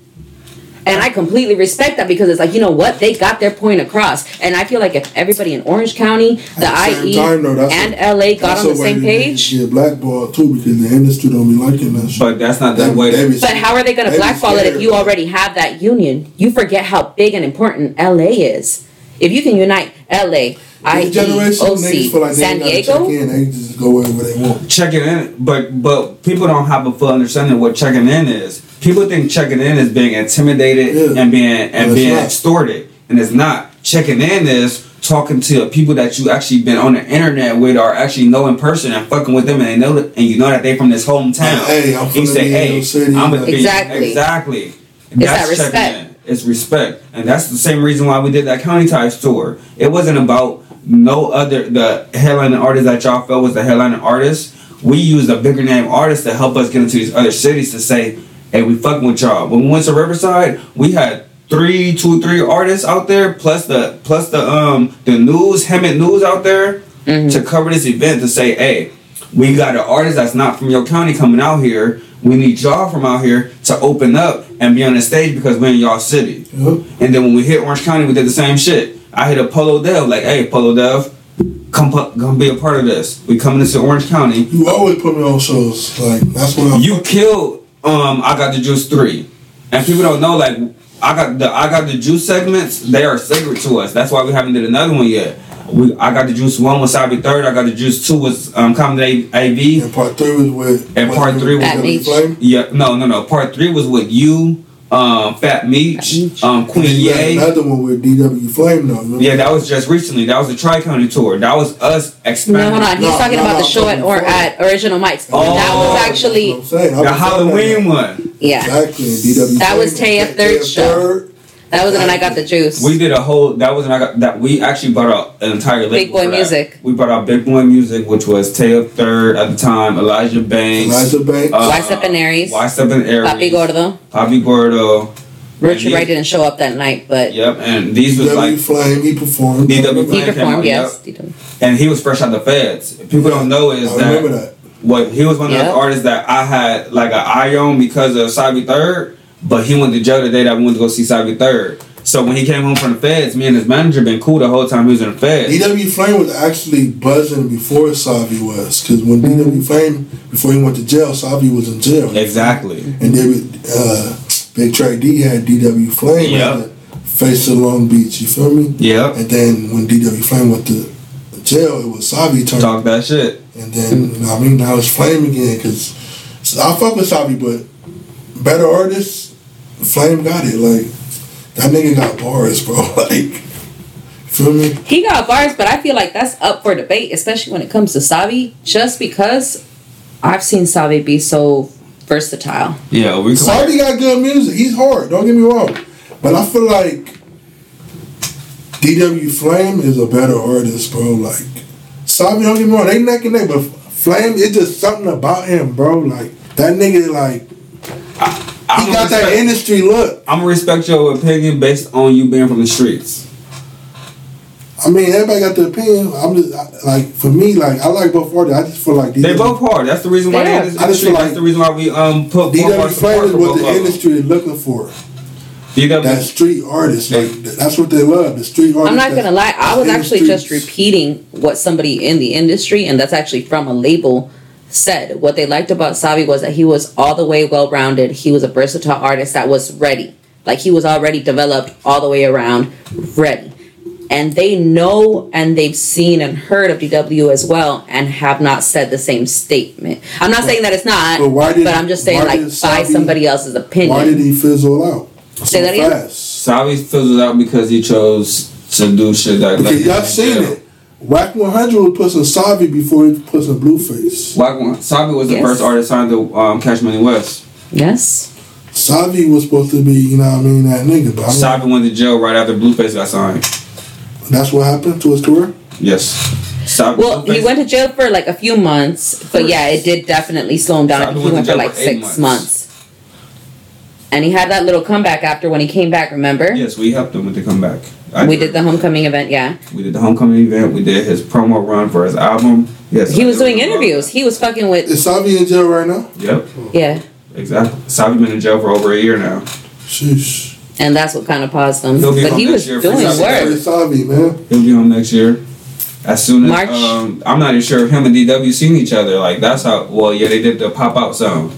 and I completely respect that because it's like, you know what? They got their point across. And I feel like if everybody in Orange County, the the IE, time, though, and a- LA got on the a way same to page. Get blackballed too because the industry don't be liking that shit. But that's not They- the way. they be- But how are they going to blackball it if you already have that union? You forget how big and important LA is. If you can unite LA, This IE, generation, niggas OC, feel like they San ain't gotta Diego, check in. They just go wherever they want. checking in, but but people don't have a full understanding of what checking in is. People think checking in is being intimidated Yeah. and being and But it's being not. extorted, and it's not. Checking in is talking to people that you actually been on the internet with or actually know in person and fucking with them, and they know that, and you know that they from this hometown. Hey, I'm And from you the say, hey, City, I'm a Exactly. exactly. that That's checking respect. in. It's respect, and that's the same reason why we did that county ties tour. It wasn't about no other the headlining artist that y'all felt was the headlining artist. We used a bigger name artist to help us get into these other cities to say, "Hey, we fucking with y'all." When we went to Riverside, we had three, two, three artists out there, plus the plus the um the news, Hemet News out there to cover this event to say, "Hey, we got an artist that's not from your county coming out here. We need y'all from out here to open up and be on the stage because we're in y'all city." Yep. And then when we hit Orange County, we did the same shit. I hit a Polo Dev, like, hey, Polo Dev, come pu- come be a part of this. We coming into Orange County. You always put me on shows. Like that's what I'm. You killed um I got the juice three. And people don't know like I got the I got the juice segments, they are sacred to us. That's why we haven't did another one yet. We I got the juice one was Savi third, I got the juice two was um Common AV. and part three was with. And part three was Meech. Flame. Yeah, no, no, no. Part three was with you, um, Fat Meech, Meech. um, And Queen then Ye. Another one with DW Flame though. remember? Yeah, that was just recently. That was the Tri County tour. That was us No, expanding. hold on. He's No, talking no, about no, the show at or at Original Mike's. Oh. that was actually That's what I'm saying. I The Halloween one. yeah. Exactly. DW That was Flame, Taya Third show. Third. That was when I got the juice. We did a whole. That was when I got that. We actually brought out an entire label Big Boy for that. Music. We brought out Big Boy Music, which was Taylor Third at the time, Elijah Banks, Elijah Banks. uh, Why Step in Aries. Why Step in Aries, Papi Gordo. Papi Gordo. Richard Wright didn't show up that night, but Yep, and these was DW like, Flame. He performed. DW he Flame came performed. Yes, yep. and he was fresh out the feds. People don't know is that that. what he was one of Yep. those artists that I had like an eye on because of Savi Third, but he went to jail the day that we went to go see Sabi Third. So when he came home from the feds, me and his manager been cool the whole time he was in the feds. DW Flame was actually buzzing before Savi was, because when. DW Flame, before he went to jail, Savi was in jail. Exactly. And David, uh, Big Track D had DW Flame Yep. face of Long Beach. You feel me? Yep. And then when DW Flame went to jail, it was Savi turn. Talk that shit. And then you know, I mean, now it's Flame again. Because I fuck with Savi, but better artists, Flame got it. Like that nigga got bars, bro. Like, feel me? He got bars, but I feel like that's up for debate, especially when it comes to Savi. Just because I've seen Savi be so versatile. Yeah, we. Savi got good music. He's hard. Don't get me wrong, but I feel like DW Flame is a better artist, bro. Like Savi, don't get me wrong. They neck and neck, but Flame, it's just something about him, bro. Like that nigga, like I'm he gonna got that industry look. I'm gonna respect your opinion based on you being from the streets. I mean, everybody got their opinion. I'm just I- like, for me, like I like both artists. I just feel like DW, They both hard. That's the reason why Yeah. they in this I just industry. feel That's like the reason why we um put more DW support Flame is for what the of them. industry is looking for. DW That street artist, like that's what they love. The street artist. I'm not gonna lie, I was that's in the actually just repeating what somebody in the industry, and that's actually from a label, said. What they liked about Savi was that he was all the way well rounded. He was a versatile artist that was ready. Like he was already developed all the way around, ready. And they know and they've seen and heard of DW as well and have not said the same statement. I'm not saying that it's not, But why did- but I'm just saying why like did by somebody else's opinion. Why did he fizzle out? Say that again? fast? Savi fizzled out because he chose to do shit that. Okay, left y'all seen jail. it. Wack 100 was pushing Savi before he pushing Blueface. Wack one- Savi was the Yes. first artist signed to um, Cash Money West. yes. Savi was supposed to be, you know what I mean, that nigga, but I went to jail right after Blueface got signed. that's what happened to his career. Yes. Savi, Well, he went to jail for like a few months, but yeah, it did definitely slow him down. I Savi he went went to for like for six months. months. And he had that little comeback after when he came back, remember? Yes, we helped him with the comeback. I We did the homecoming event, yeah. We did the homecoming event. We did his promo run for his album. Yes. He was I did doing remember interviews. He was fucking with, Is Savi in jail right now? Yep. yeah. Exactly. Savi been in jail for over a year now. Sheesh. And that's what kind of paused him. He'll be But home he next was year doing something. Hey, work. Savi, man. He'll be home next year. As soon as March. um, I'm not even sure if him and DW seen each other. Like that's how. Well, yeah, they did the pop out song,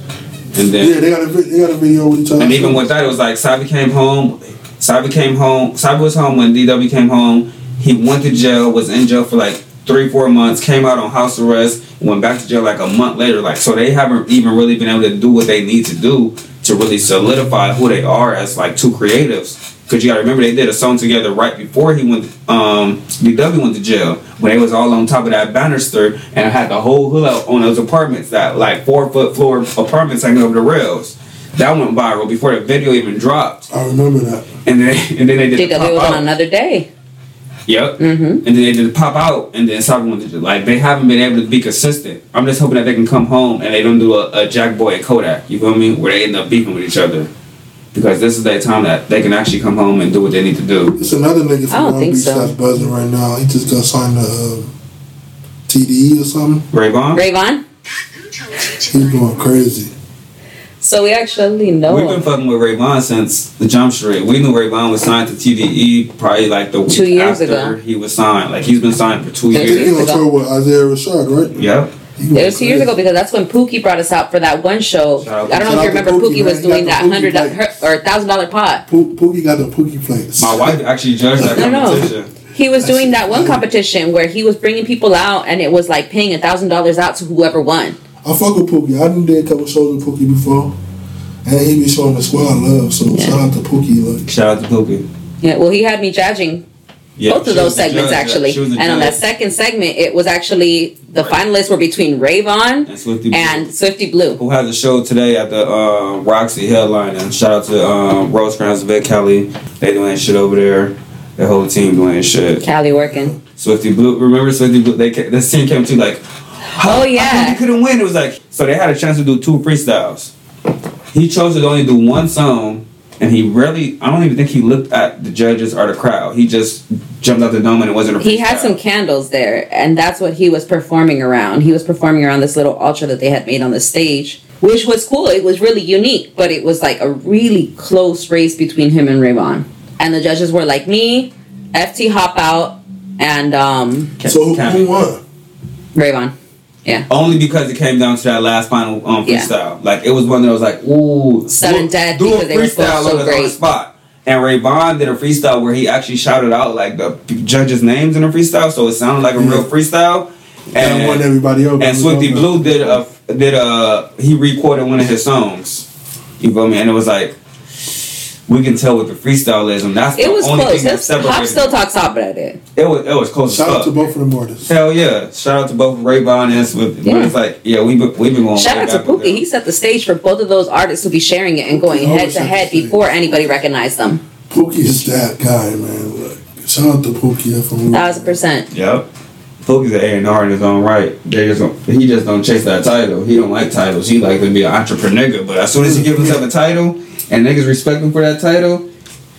and then Yeah, they got a they got a video with each other. And even with that, it was like Savi came home. Savi came home. Savi was home when DW came home. He went to jail. Was in jail for like three, four months. Came out on house arrest. Went back to jail like a month later. Like so, they haven't even really been able to do what they need to do to really solidify who they are as like two creatives. Because you gotta remember they did a song together right before he went. Um, DW went to jail when they was all on top of that banister and had the whole hood out on those apartments that like four foot floor apartments hanging over the rails. That went viral before the video even dropped, I remember that. and then and then they did the DW pop was on another day. Yep. Mm-hmm. And then they did the pop out, and then Savi went to jail. Like they haven't been able to be consistent. I'm just hoping that they can come home and they don't do a, a Jack Boy and Kodak. You feel me? Where they end up beefing with each other. Because this is their time that they can actually come home and do what they need to do. It's another nigga I from don't Long Beach so. that's buzzing right now. He just got signed to uh, TDE or something. Ray Vaughn. Rayvon? He's going crazy. So we actually know We've been him. fucking with Ray Vaughn since the Jump Street. We knew Ray Vaughn was signed to TDE probably like the week Two years after ago. he was signed. Like he's been signed for two Two He years. years on ago. tour with Isaiah Rashad, right? Yep. He It was two years ago because that's when Pookie brought us out for that one show. Shout I don't know if you remember Pookie, Pookie, was man. He got doing that hundred plate. or thousand dollar pot. Po- Pookie got the Pookie plates. My wife actually judged that I know. competition. He was doing that one competition where he was bringing people out and it was like paying a thousand dollars out to whoever won. I fuck with Pookie. I done did a couple shows with Pookie before. And he be showing the squad love. So Yeah. shout out to Pookie. Like, Shout out to Pookie. Yeah, well, he had me judging Yeah, both of those segments judge. actually. The And on that second segment, it was actually the finalists were between Ray Vaughn And Swifty Blue. and Swifty Blue. who has a show today at the uh, Roxy headline. And shout out to um, Rosecrans, Vic Kelly. They doing shit over there. The whole team doing shit. Cali working. Swifty Blue. Remember Swifty Blue? They this team came to like, Oh yeah. they couldn't win. It was like so they had a chance to do two freestyles. He chose to only do one song, and he really I don't even think he looked at the judges or the crowd. He just jumped out the dome and it wasn't a. He had some candles there, and that's what he was performing around. He was performing around this little altar that they had made on the stage, which was cool. It was really unique, but it was like a really close race between him and Ray Vaughn. And the judges were like me, FT Hop Out, and um, so who, who won? Ray Vaughn. Only because it came down to that last final um, Yeah. freestyle. Like it was one that was like, ooh, Sudden do, death do because a they were freestyle so on, the, on the spot. And Ray Vaughn did a freestyle where he actually shouted out like the judges' names in the freestyle, so it sounded like a real freestyle. And won everybody over. and Swifty Blue did a did a he recorded one of his songs. You feel me? And it was like we can tell what the freestyle is, and that's It the was only close. thing that His- Hop separated. still talks about it. it was it was close Shout as out to both of them artists. Hell yeah! Shout out to both Ray Vaughn and Swifty. Yeah. But it's like yeah, we've been, we've been going. Shout out to back Pookie. He set the stage for both of those artists to be sharing it and going head to head before anybody recognized them. Pookie is that guy, man. Look, shout out to Pookie from Thousand percent. Yep. Pookie's an A and R in his own right. They just don't, he just don't chase that title. He don't like titles. He like to be an entrepreneur. But as soon as he gives himself a title and niggas respect him for that title,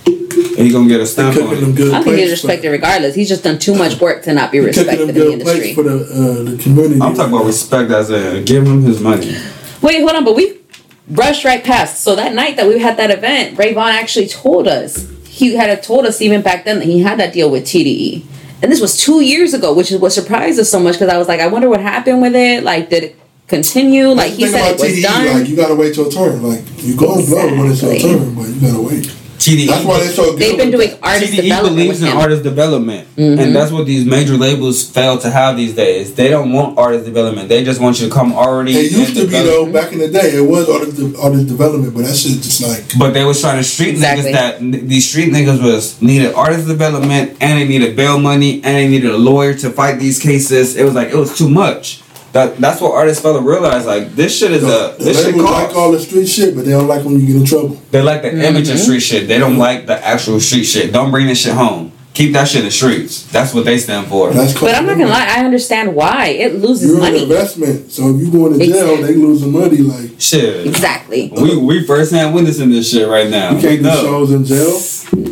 And he gonna get a stamp on them it. good I think he's respected regardless. He's just done too much work to not be respected in the industry. for the uh, the community. I'm talking about respect as in give him his money. Wait, hold on, but we brushed right past. So that night that we had that event, Ray Vaughn actually told us he had told us even back then that he had that deal with TDE, and this was two years ago, which is what surprised us so much because I was like, I wonder what happened with it. Like, did it continue? Like That's he said it was TDE, done. Like you gotta wait your turn. Like you go and blow when it's your turn, but you gotta wait. TDE. That's why they're so good. They've been doing that. artist TDE development believes in artist development, Mhm. and that's what these major labels fail to have these days. They don't want artist development. They just want you to come already. It used and to be though back in the day. It was artist de- artist development, but that shit just like But they was trying to street Exactly. niggas that n- these street niggas was needed artist development and they needed bail money and they needed a lawyer to fight these cases. It was like it was too much. That that's what artists fail to realize. Like this shit is a The this shit labels costs. like all the street shit, but they don't like when you get in trouble. They like the image Mm-hmm. of street shit. They don't like the actual street shit. Don't bring this shit home. Keep that shit in the streets. That's what they stand for. That's But I'm not gonna lie, I understand why it loses You're an investment, so if you go into jail, Exactly. they losing money. Like Shit. Exactly. We we first hand witnessing this shit right now. you can't do No. shows in jail.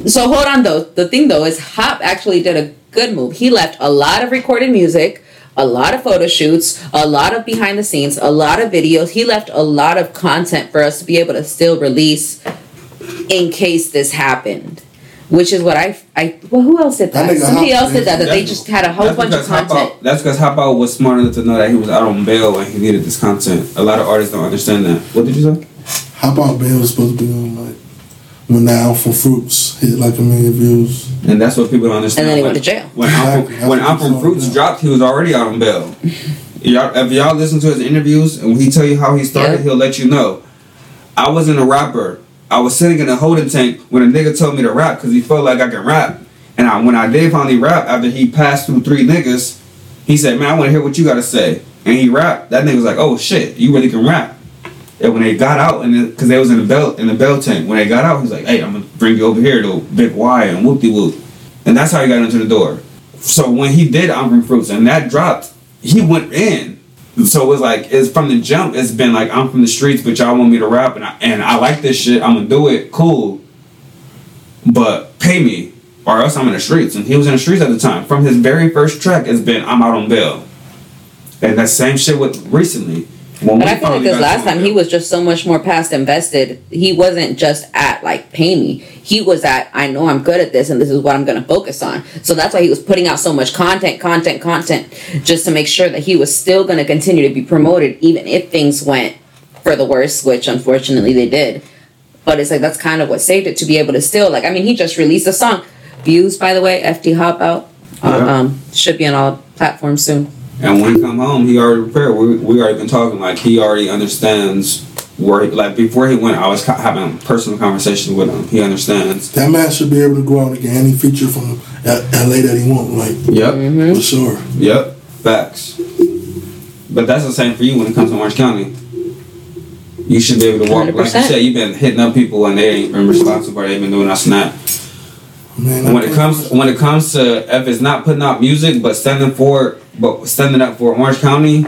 So hold on though. The thing though is Hop actually did a good move. He left a lot of recorded music, a lot of photo shoots, a lot of behind the scenes, a lot of videos. He left a lot of content for us to be able to still release in case this happened. Which is what I I well who else did That that? Somebody Hop else did that. That they just had a whole bunch of because Hop content. Out- That's because Hop Out was smart enough to know that he was out on bail and he needed this content. A lot of artists don't understand that. What did you say? How about Bill was supposed to be on like when the Alpha Fruits hit like a million views? And that's what people don't understand. And then he When- went to jail. When I'm Exactly. from, when That's I'm what from I'm Fruits saying. dropped, he was already out on bail. y'all, if y'all listen to his interviews and when he tell you how he started, Yeah. he'll let you know. I wasn't a rapper. I was sitting in a holding tank when a nigga told me to rap because he felt like I can rap. And I, when I did finally rap after he passed through three niggas, he said, "Man, I want to hear what you got to say." And he rapped. That nigga was like, "Oh shit, you really can rap." And when they got out, and because they was in the belt in the bell tank, when they got out, he's like, "Hey, I'm gonna bring you over here to Big Y and whoop de whoop," and that's how he got into the door. So when he did I'm Fruits and that dropped, he went in. So it was like it's from the jump. It's been like I'm from the streets, but y'all want me to rap, and I, and I like this shit. I'm gonna do it. Cool, but pay me, or else I'm in the streets. And he was in the streets at the time. From his very first track, it's been I'm out on bail, and that same shit with recently. But I feel like this last to time he was just so much more past invested. He wasn't just at like pay me. He was at I know I'm good at this and this is what I'm gonna focus on. So that's why he was putting out so much content, content, content, just to make sure that he was still gonna continue to be promoted even if things went for the worse, which unfortunately they did. But it's like that's kind of what saved it to be able to still like I mean he just released a song. Views by the way, FD Hop out. Yeah. um should be on all platforms soon. And when he come home, he already prepared. We, we already been talking like he already understands where. He, like before he went, I was co- having personal conversations with him. He understands. That man should be able to go out and get any feature from LA that he want, like Yep. Mm-hmm. for sure. Yep. Facts. But that's the same for you when it comes to Orange County. You should be able to walk. Like you said, you've been hitting up people and they ain't been responsible. They've been doing us and that. Man, when it comes when it comes to if it's not putting out music but standing for but standing up for Orange County,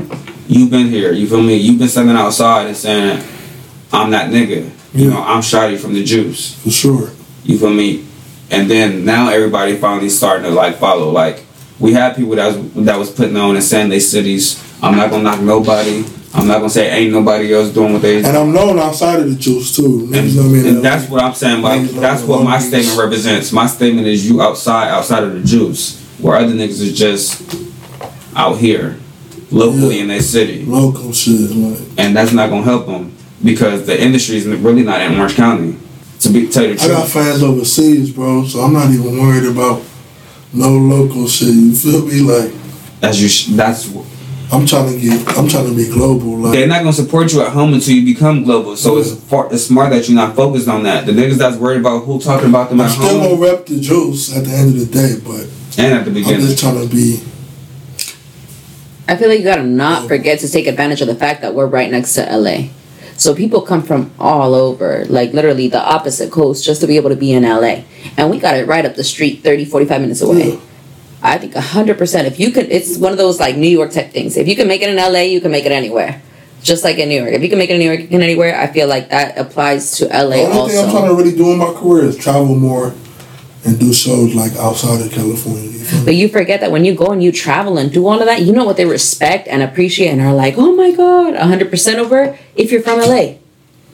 you've been here. You feel me? You've been standing outside and saying, "I'm that nigga." You know, I'm Shotty from the Juice. for sure. You feel me? And then now everybody finally starting to like follow. Like we had people that was that was putting on and saying they cities. I'm not gonna knock nobody. I'm not gonna say ain't nobody else doing what they. And I'm known outside of the juice too. And, Niggas know me in and that's what I'm saying. Like that's what my statement represents. My statement is you outside, outside of the juice, where other niggas is just out here, locally Yeah. in their city, local shit. Like and that's not gonna help them because the industry is really not in Orange County. To be tell you the I got fans overseas, bro, so I'm not even worried about no local shit. You feel me? Like that's you. Sh- that's I'm trying to get. I'm trying to be global. Like they're not gonna support you at home until you become global. So it's far, it's smart that you're not focused on that. The niggas that's worried about who talking about them I'm at still home gonna rep the juice at the end of the day, but and at the beginning, I'm just trying to be. I feel like you gotta not forget to take advantage of the fact that we're right next to LA. So people come from all over, like literally the opposite coast, just to be able to be in LA. And we got it right up the street, 30, 45 minutes away. I think 100%. If you could, it's one of those like New York type things. If you can make it in LA, you can make it anywhere. Just like in New York. If you can make it in New York, you can anywhere. I feel like that applies to LA The only thing I'm trying to really do in my career is travel more and do shows like outside of California. You feel? But you forget that when you go and you travel and do all of that, you know what they respect and appreciate and are like, oh my God, 100% over if you're from LA.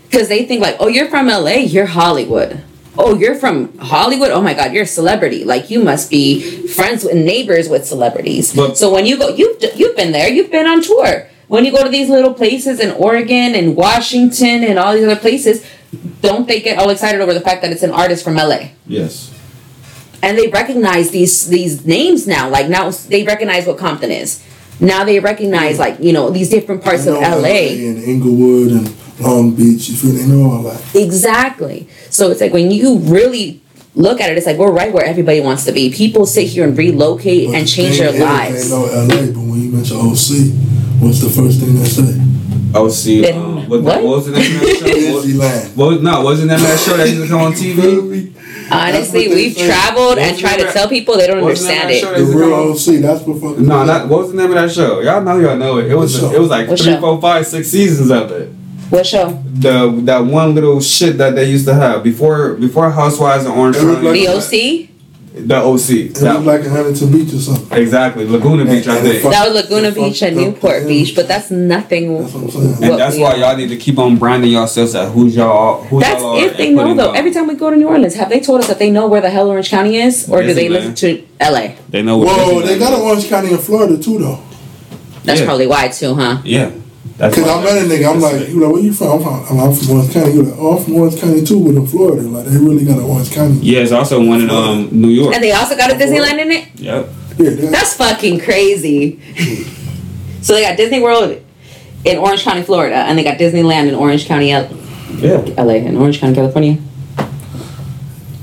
Because they think like, oh, you're from LA, you're Hollywood. Oh, you're from Hollywood. Oh my God, you're a celebrity. Like you must be friends with neighbors with celebrities. But- so when you go, you've you've been there. You've been on tour. When you go to these little places in Oregon and Washington and all these other places, don't they get all excited over the fact that it's an artist from LA? Yes. And they recognize these these names now. Like now they recognize what Compton is. Now they recognize like you know these different parts of know LA. and Inglewood and Long Beach. You feel? They know all that. Exactly. So it's like when you really look at it, it's like we're right where everybody wants to be. People sit here and relocate But and the change their lives. They know LA, but when you mention OC, What's the first thing they say? OC. Then Um, what, what? what was the name of that show? What, what was, no, wasn't that that show that used to come on You feel TV? Me? Honestly, we've say. traveled and tried to tell people they don't understand it. The used to real OC. That's what fucking. No, not what was the name of that show? Y'all know y'all know it. It was What it was like What three, show? four, five, six seasons of it. What show? The that one little shit that they used to have before before Housewives and Orange It County. The like- OC? The OC. It That- was like in Huntington Beach or something. exactly Laguna Beach, I And- and think. the That was Laguna Beach and Newport. Beach, but that's nothing. That's what I'm saying. And that's why are. y'all need to keep on branding yourselves at who's y'all. Who That's y'all are if they know though. y'all- Every time we go to New Orleans, have they told us that they know where the hell Orange County is, or do they Disneyland. listen to LA? they know. What Whoa, Disneyland they got an Orange County in Florida too, though. That's Yeah. probably why too, huh? Yeah, that's Cause why- I met a nigga, I'm like, you like, where you from? I'm from, I'm from Orange County. He like, oh, I'm from Orange County too, but in Florida. Like, they really got an Orange County. Yeah, it's also one in um New York. And they also got a Disneyland in it. Yep. Yeah, they got, That's fucking crazy. so they got Disney World in Orange County, Florida, and they got Disneyland in Orange County, L- Yeah. LA, in Orange County, California.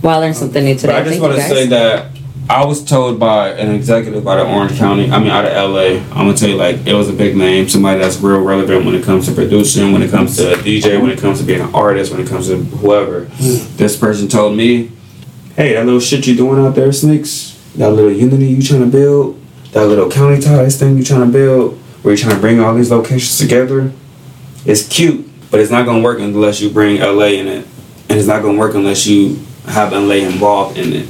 Well, I learned something new today. But I just want to say that I was told by an executive out of Orange County, I mean out of LA, I'm gonna tell you like it was a big name, somebody that's real relevant when it comes to producing, when it comes to a DJ, when it comes to being an artist, when it comes to whoever. Hmm. This person told me, hey, that little shit you doing out there, Sneaks, that little unity you trying to build, that little county ties thing you trying to build, where you're trying to bring all these locations together, it's cute, but it's not gonna work unless you bring LA in it, and it's not gonna work unless you have LA involved in it.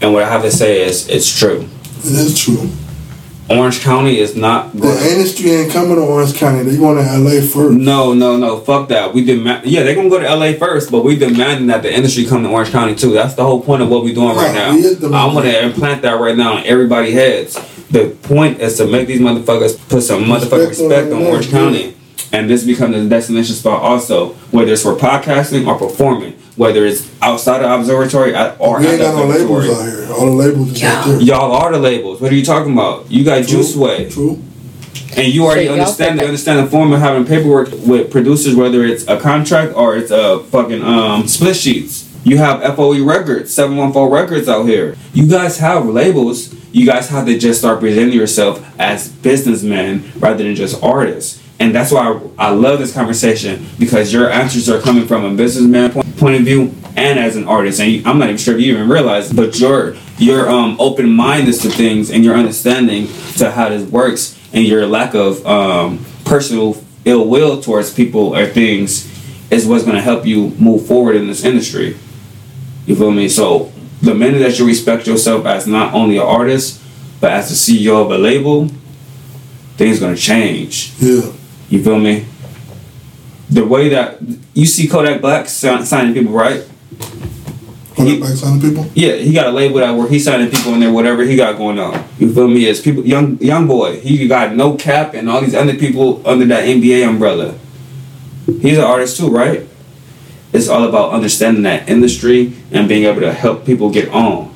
And what I have to say is, it's true. it is true. Orange County is not The industry ain't coming to Orange County. They going to LA first. No, no, no. Fuck that. We demand. Yeah, they're gonna go to LA first, but we demanding that the industry come to Orange County too. That's the whole point of what we're doing right Right, now. we is demanding. I'm gonna implant that right now in everybody's heads. The point is to make these motherfuckers put some motherfucking Respect on respect on that, Orange. County, and this becomes a destination spot also, whether it's for podcasting or performing, whether it's outside of observatory or We at ain't the got no labels out here. All the labels is out there. Y'all are the labels. What are you talking about? You got True, Juice Way. True. And you already So understand pick the understand the form of having paperwork with producers, whether it's a contract or it's a fucking um split sheets. You have FOE records, 714 records out here. You guys have labels. You guys have to just start presenting yourself as businessmen rather than just artists. And that's why I, love this conversation because your answers are coming from a businessman point, point of view and as an artist. And I'm not even sure if you even realize, but your your um open mindedness to things and your understanding to how this works and your lack of um, personal ill will towards people or things is what's going to help you move forward in this industry. You feel me? So the minute that you respect yourself as not only an artist but as the CEO of a label, things going to change. Yeah. You feel me? The way that you see Kodak Black signing people, right? Kodak Black signing people. Yeah, he got a label that where he signing people in there, whatever he got going on. You feel me? As people, young young boy, he got NoCap and all these other people under that NBA umbrella. He's an artist too, right? It's all about understanding that industry and being able to help people get on.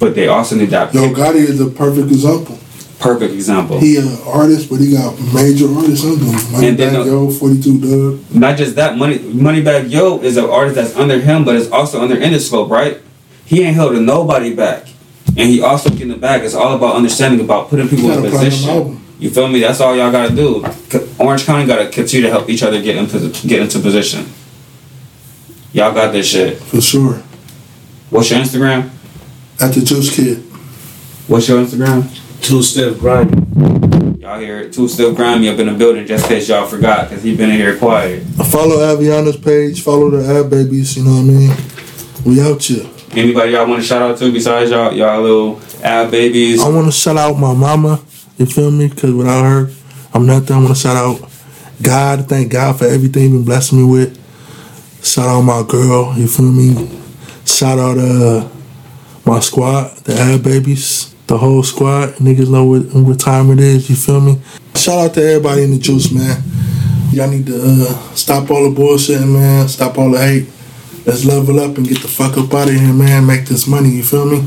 But they also need that Yo Gotti is a perfect example. Perfect example. He an artist, but he got major artists under him. Money And then Bag the- Yo, 42 Dugg. Not just that, Money Moneybagg Yo is an artist that's under him, but it's also under Interscope, right? He ain't held nobody back, and he also getting the back. It's all about understanding about putting people in position. You feel me? That's all y'all gotta do. Orange County gotta continue to help each other get into get into position. Y'all got this shit. For sure. What's your Instagram? At the Juice Kid. What's your Instagram? Two step grimy. Y'all hear it. Two still grimy up in the building just in case y'all forgot because he been in here quiet. Follow Aviana's page. Follow the Ab Babies. You know what I mean? We out here. Anybody y'all want to shout out to besides y'all y'all little ab babies? I want to shout out my mama. You feel me? Because without her, I'm nothing. I want to shout out God. Thank God for everything He been blessing me with. Shout out my girl. You feel me? Shout out uh my squad, the Ab Babies, the whole squad. Niggas know what, what time it is. You feel me? Shout out to everybody in the juice, man. Y'all need to uh, stop all the bullshit, man. Stop all the hate. Let's level up and get the fuck up out of here, man. Make this money. You feel me?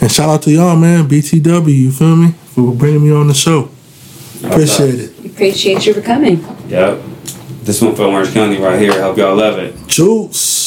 And shout out to y'all, man. BTW, you feel me? For bringing me on the show. Appreciate it. Appreciate you for coming. Yep. This one for Orange County right here. Hope y'all love it. Juice.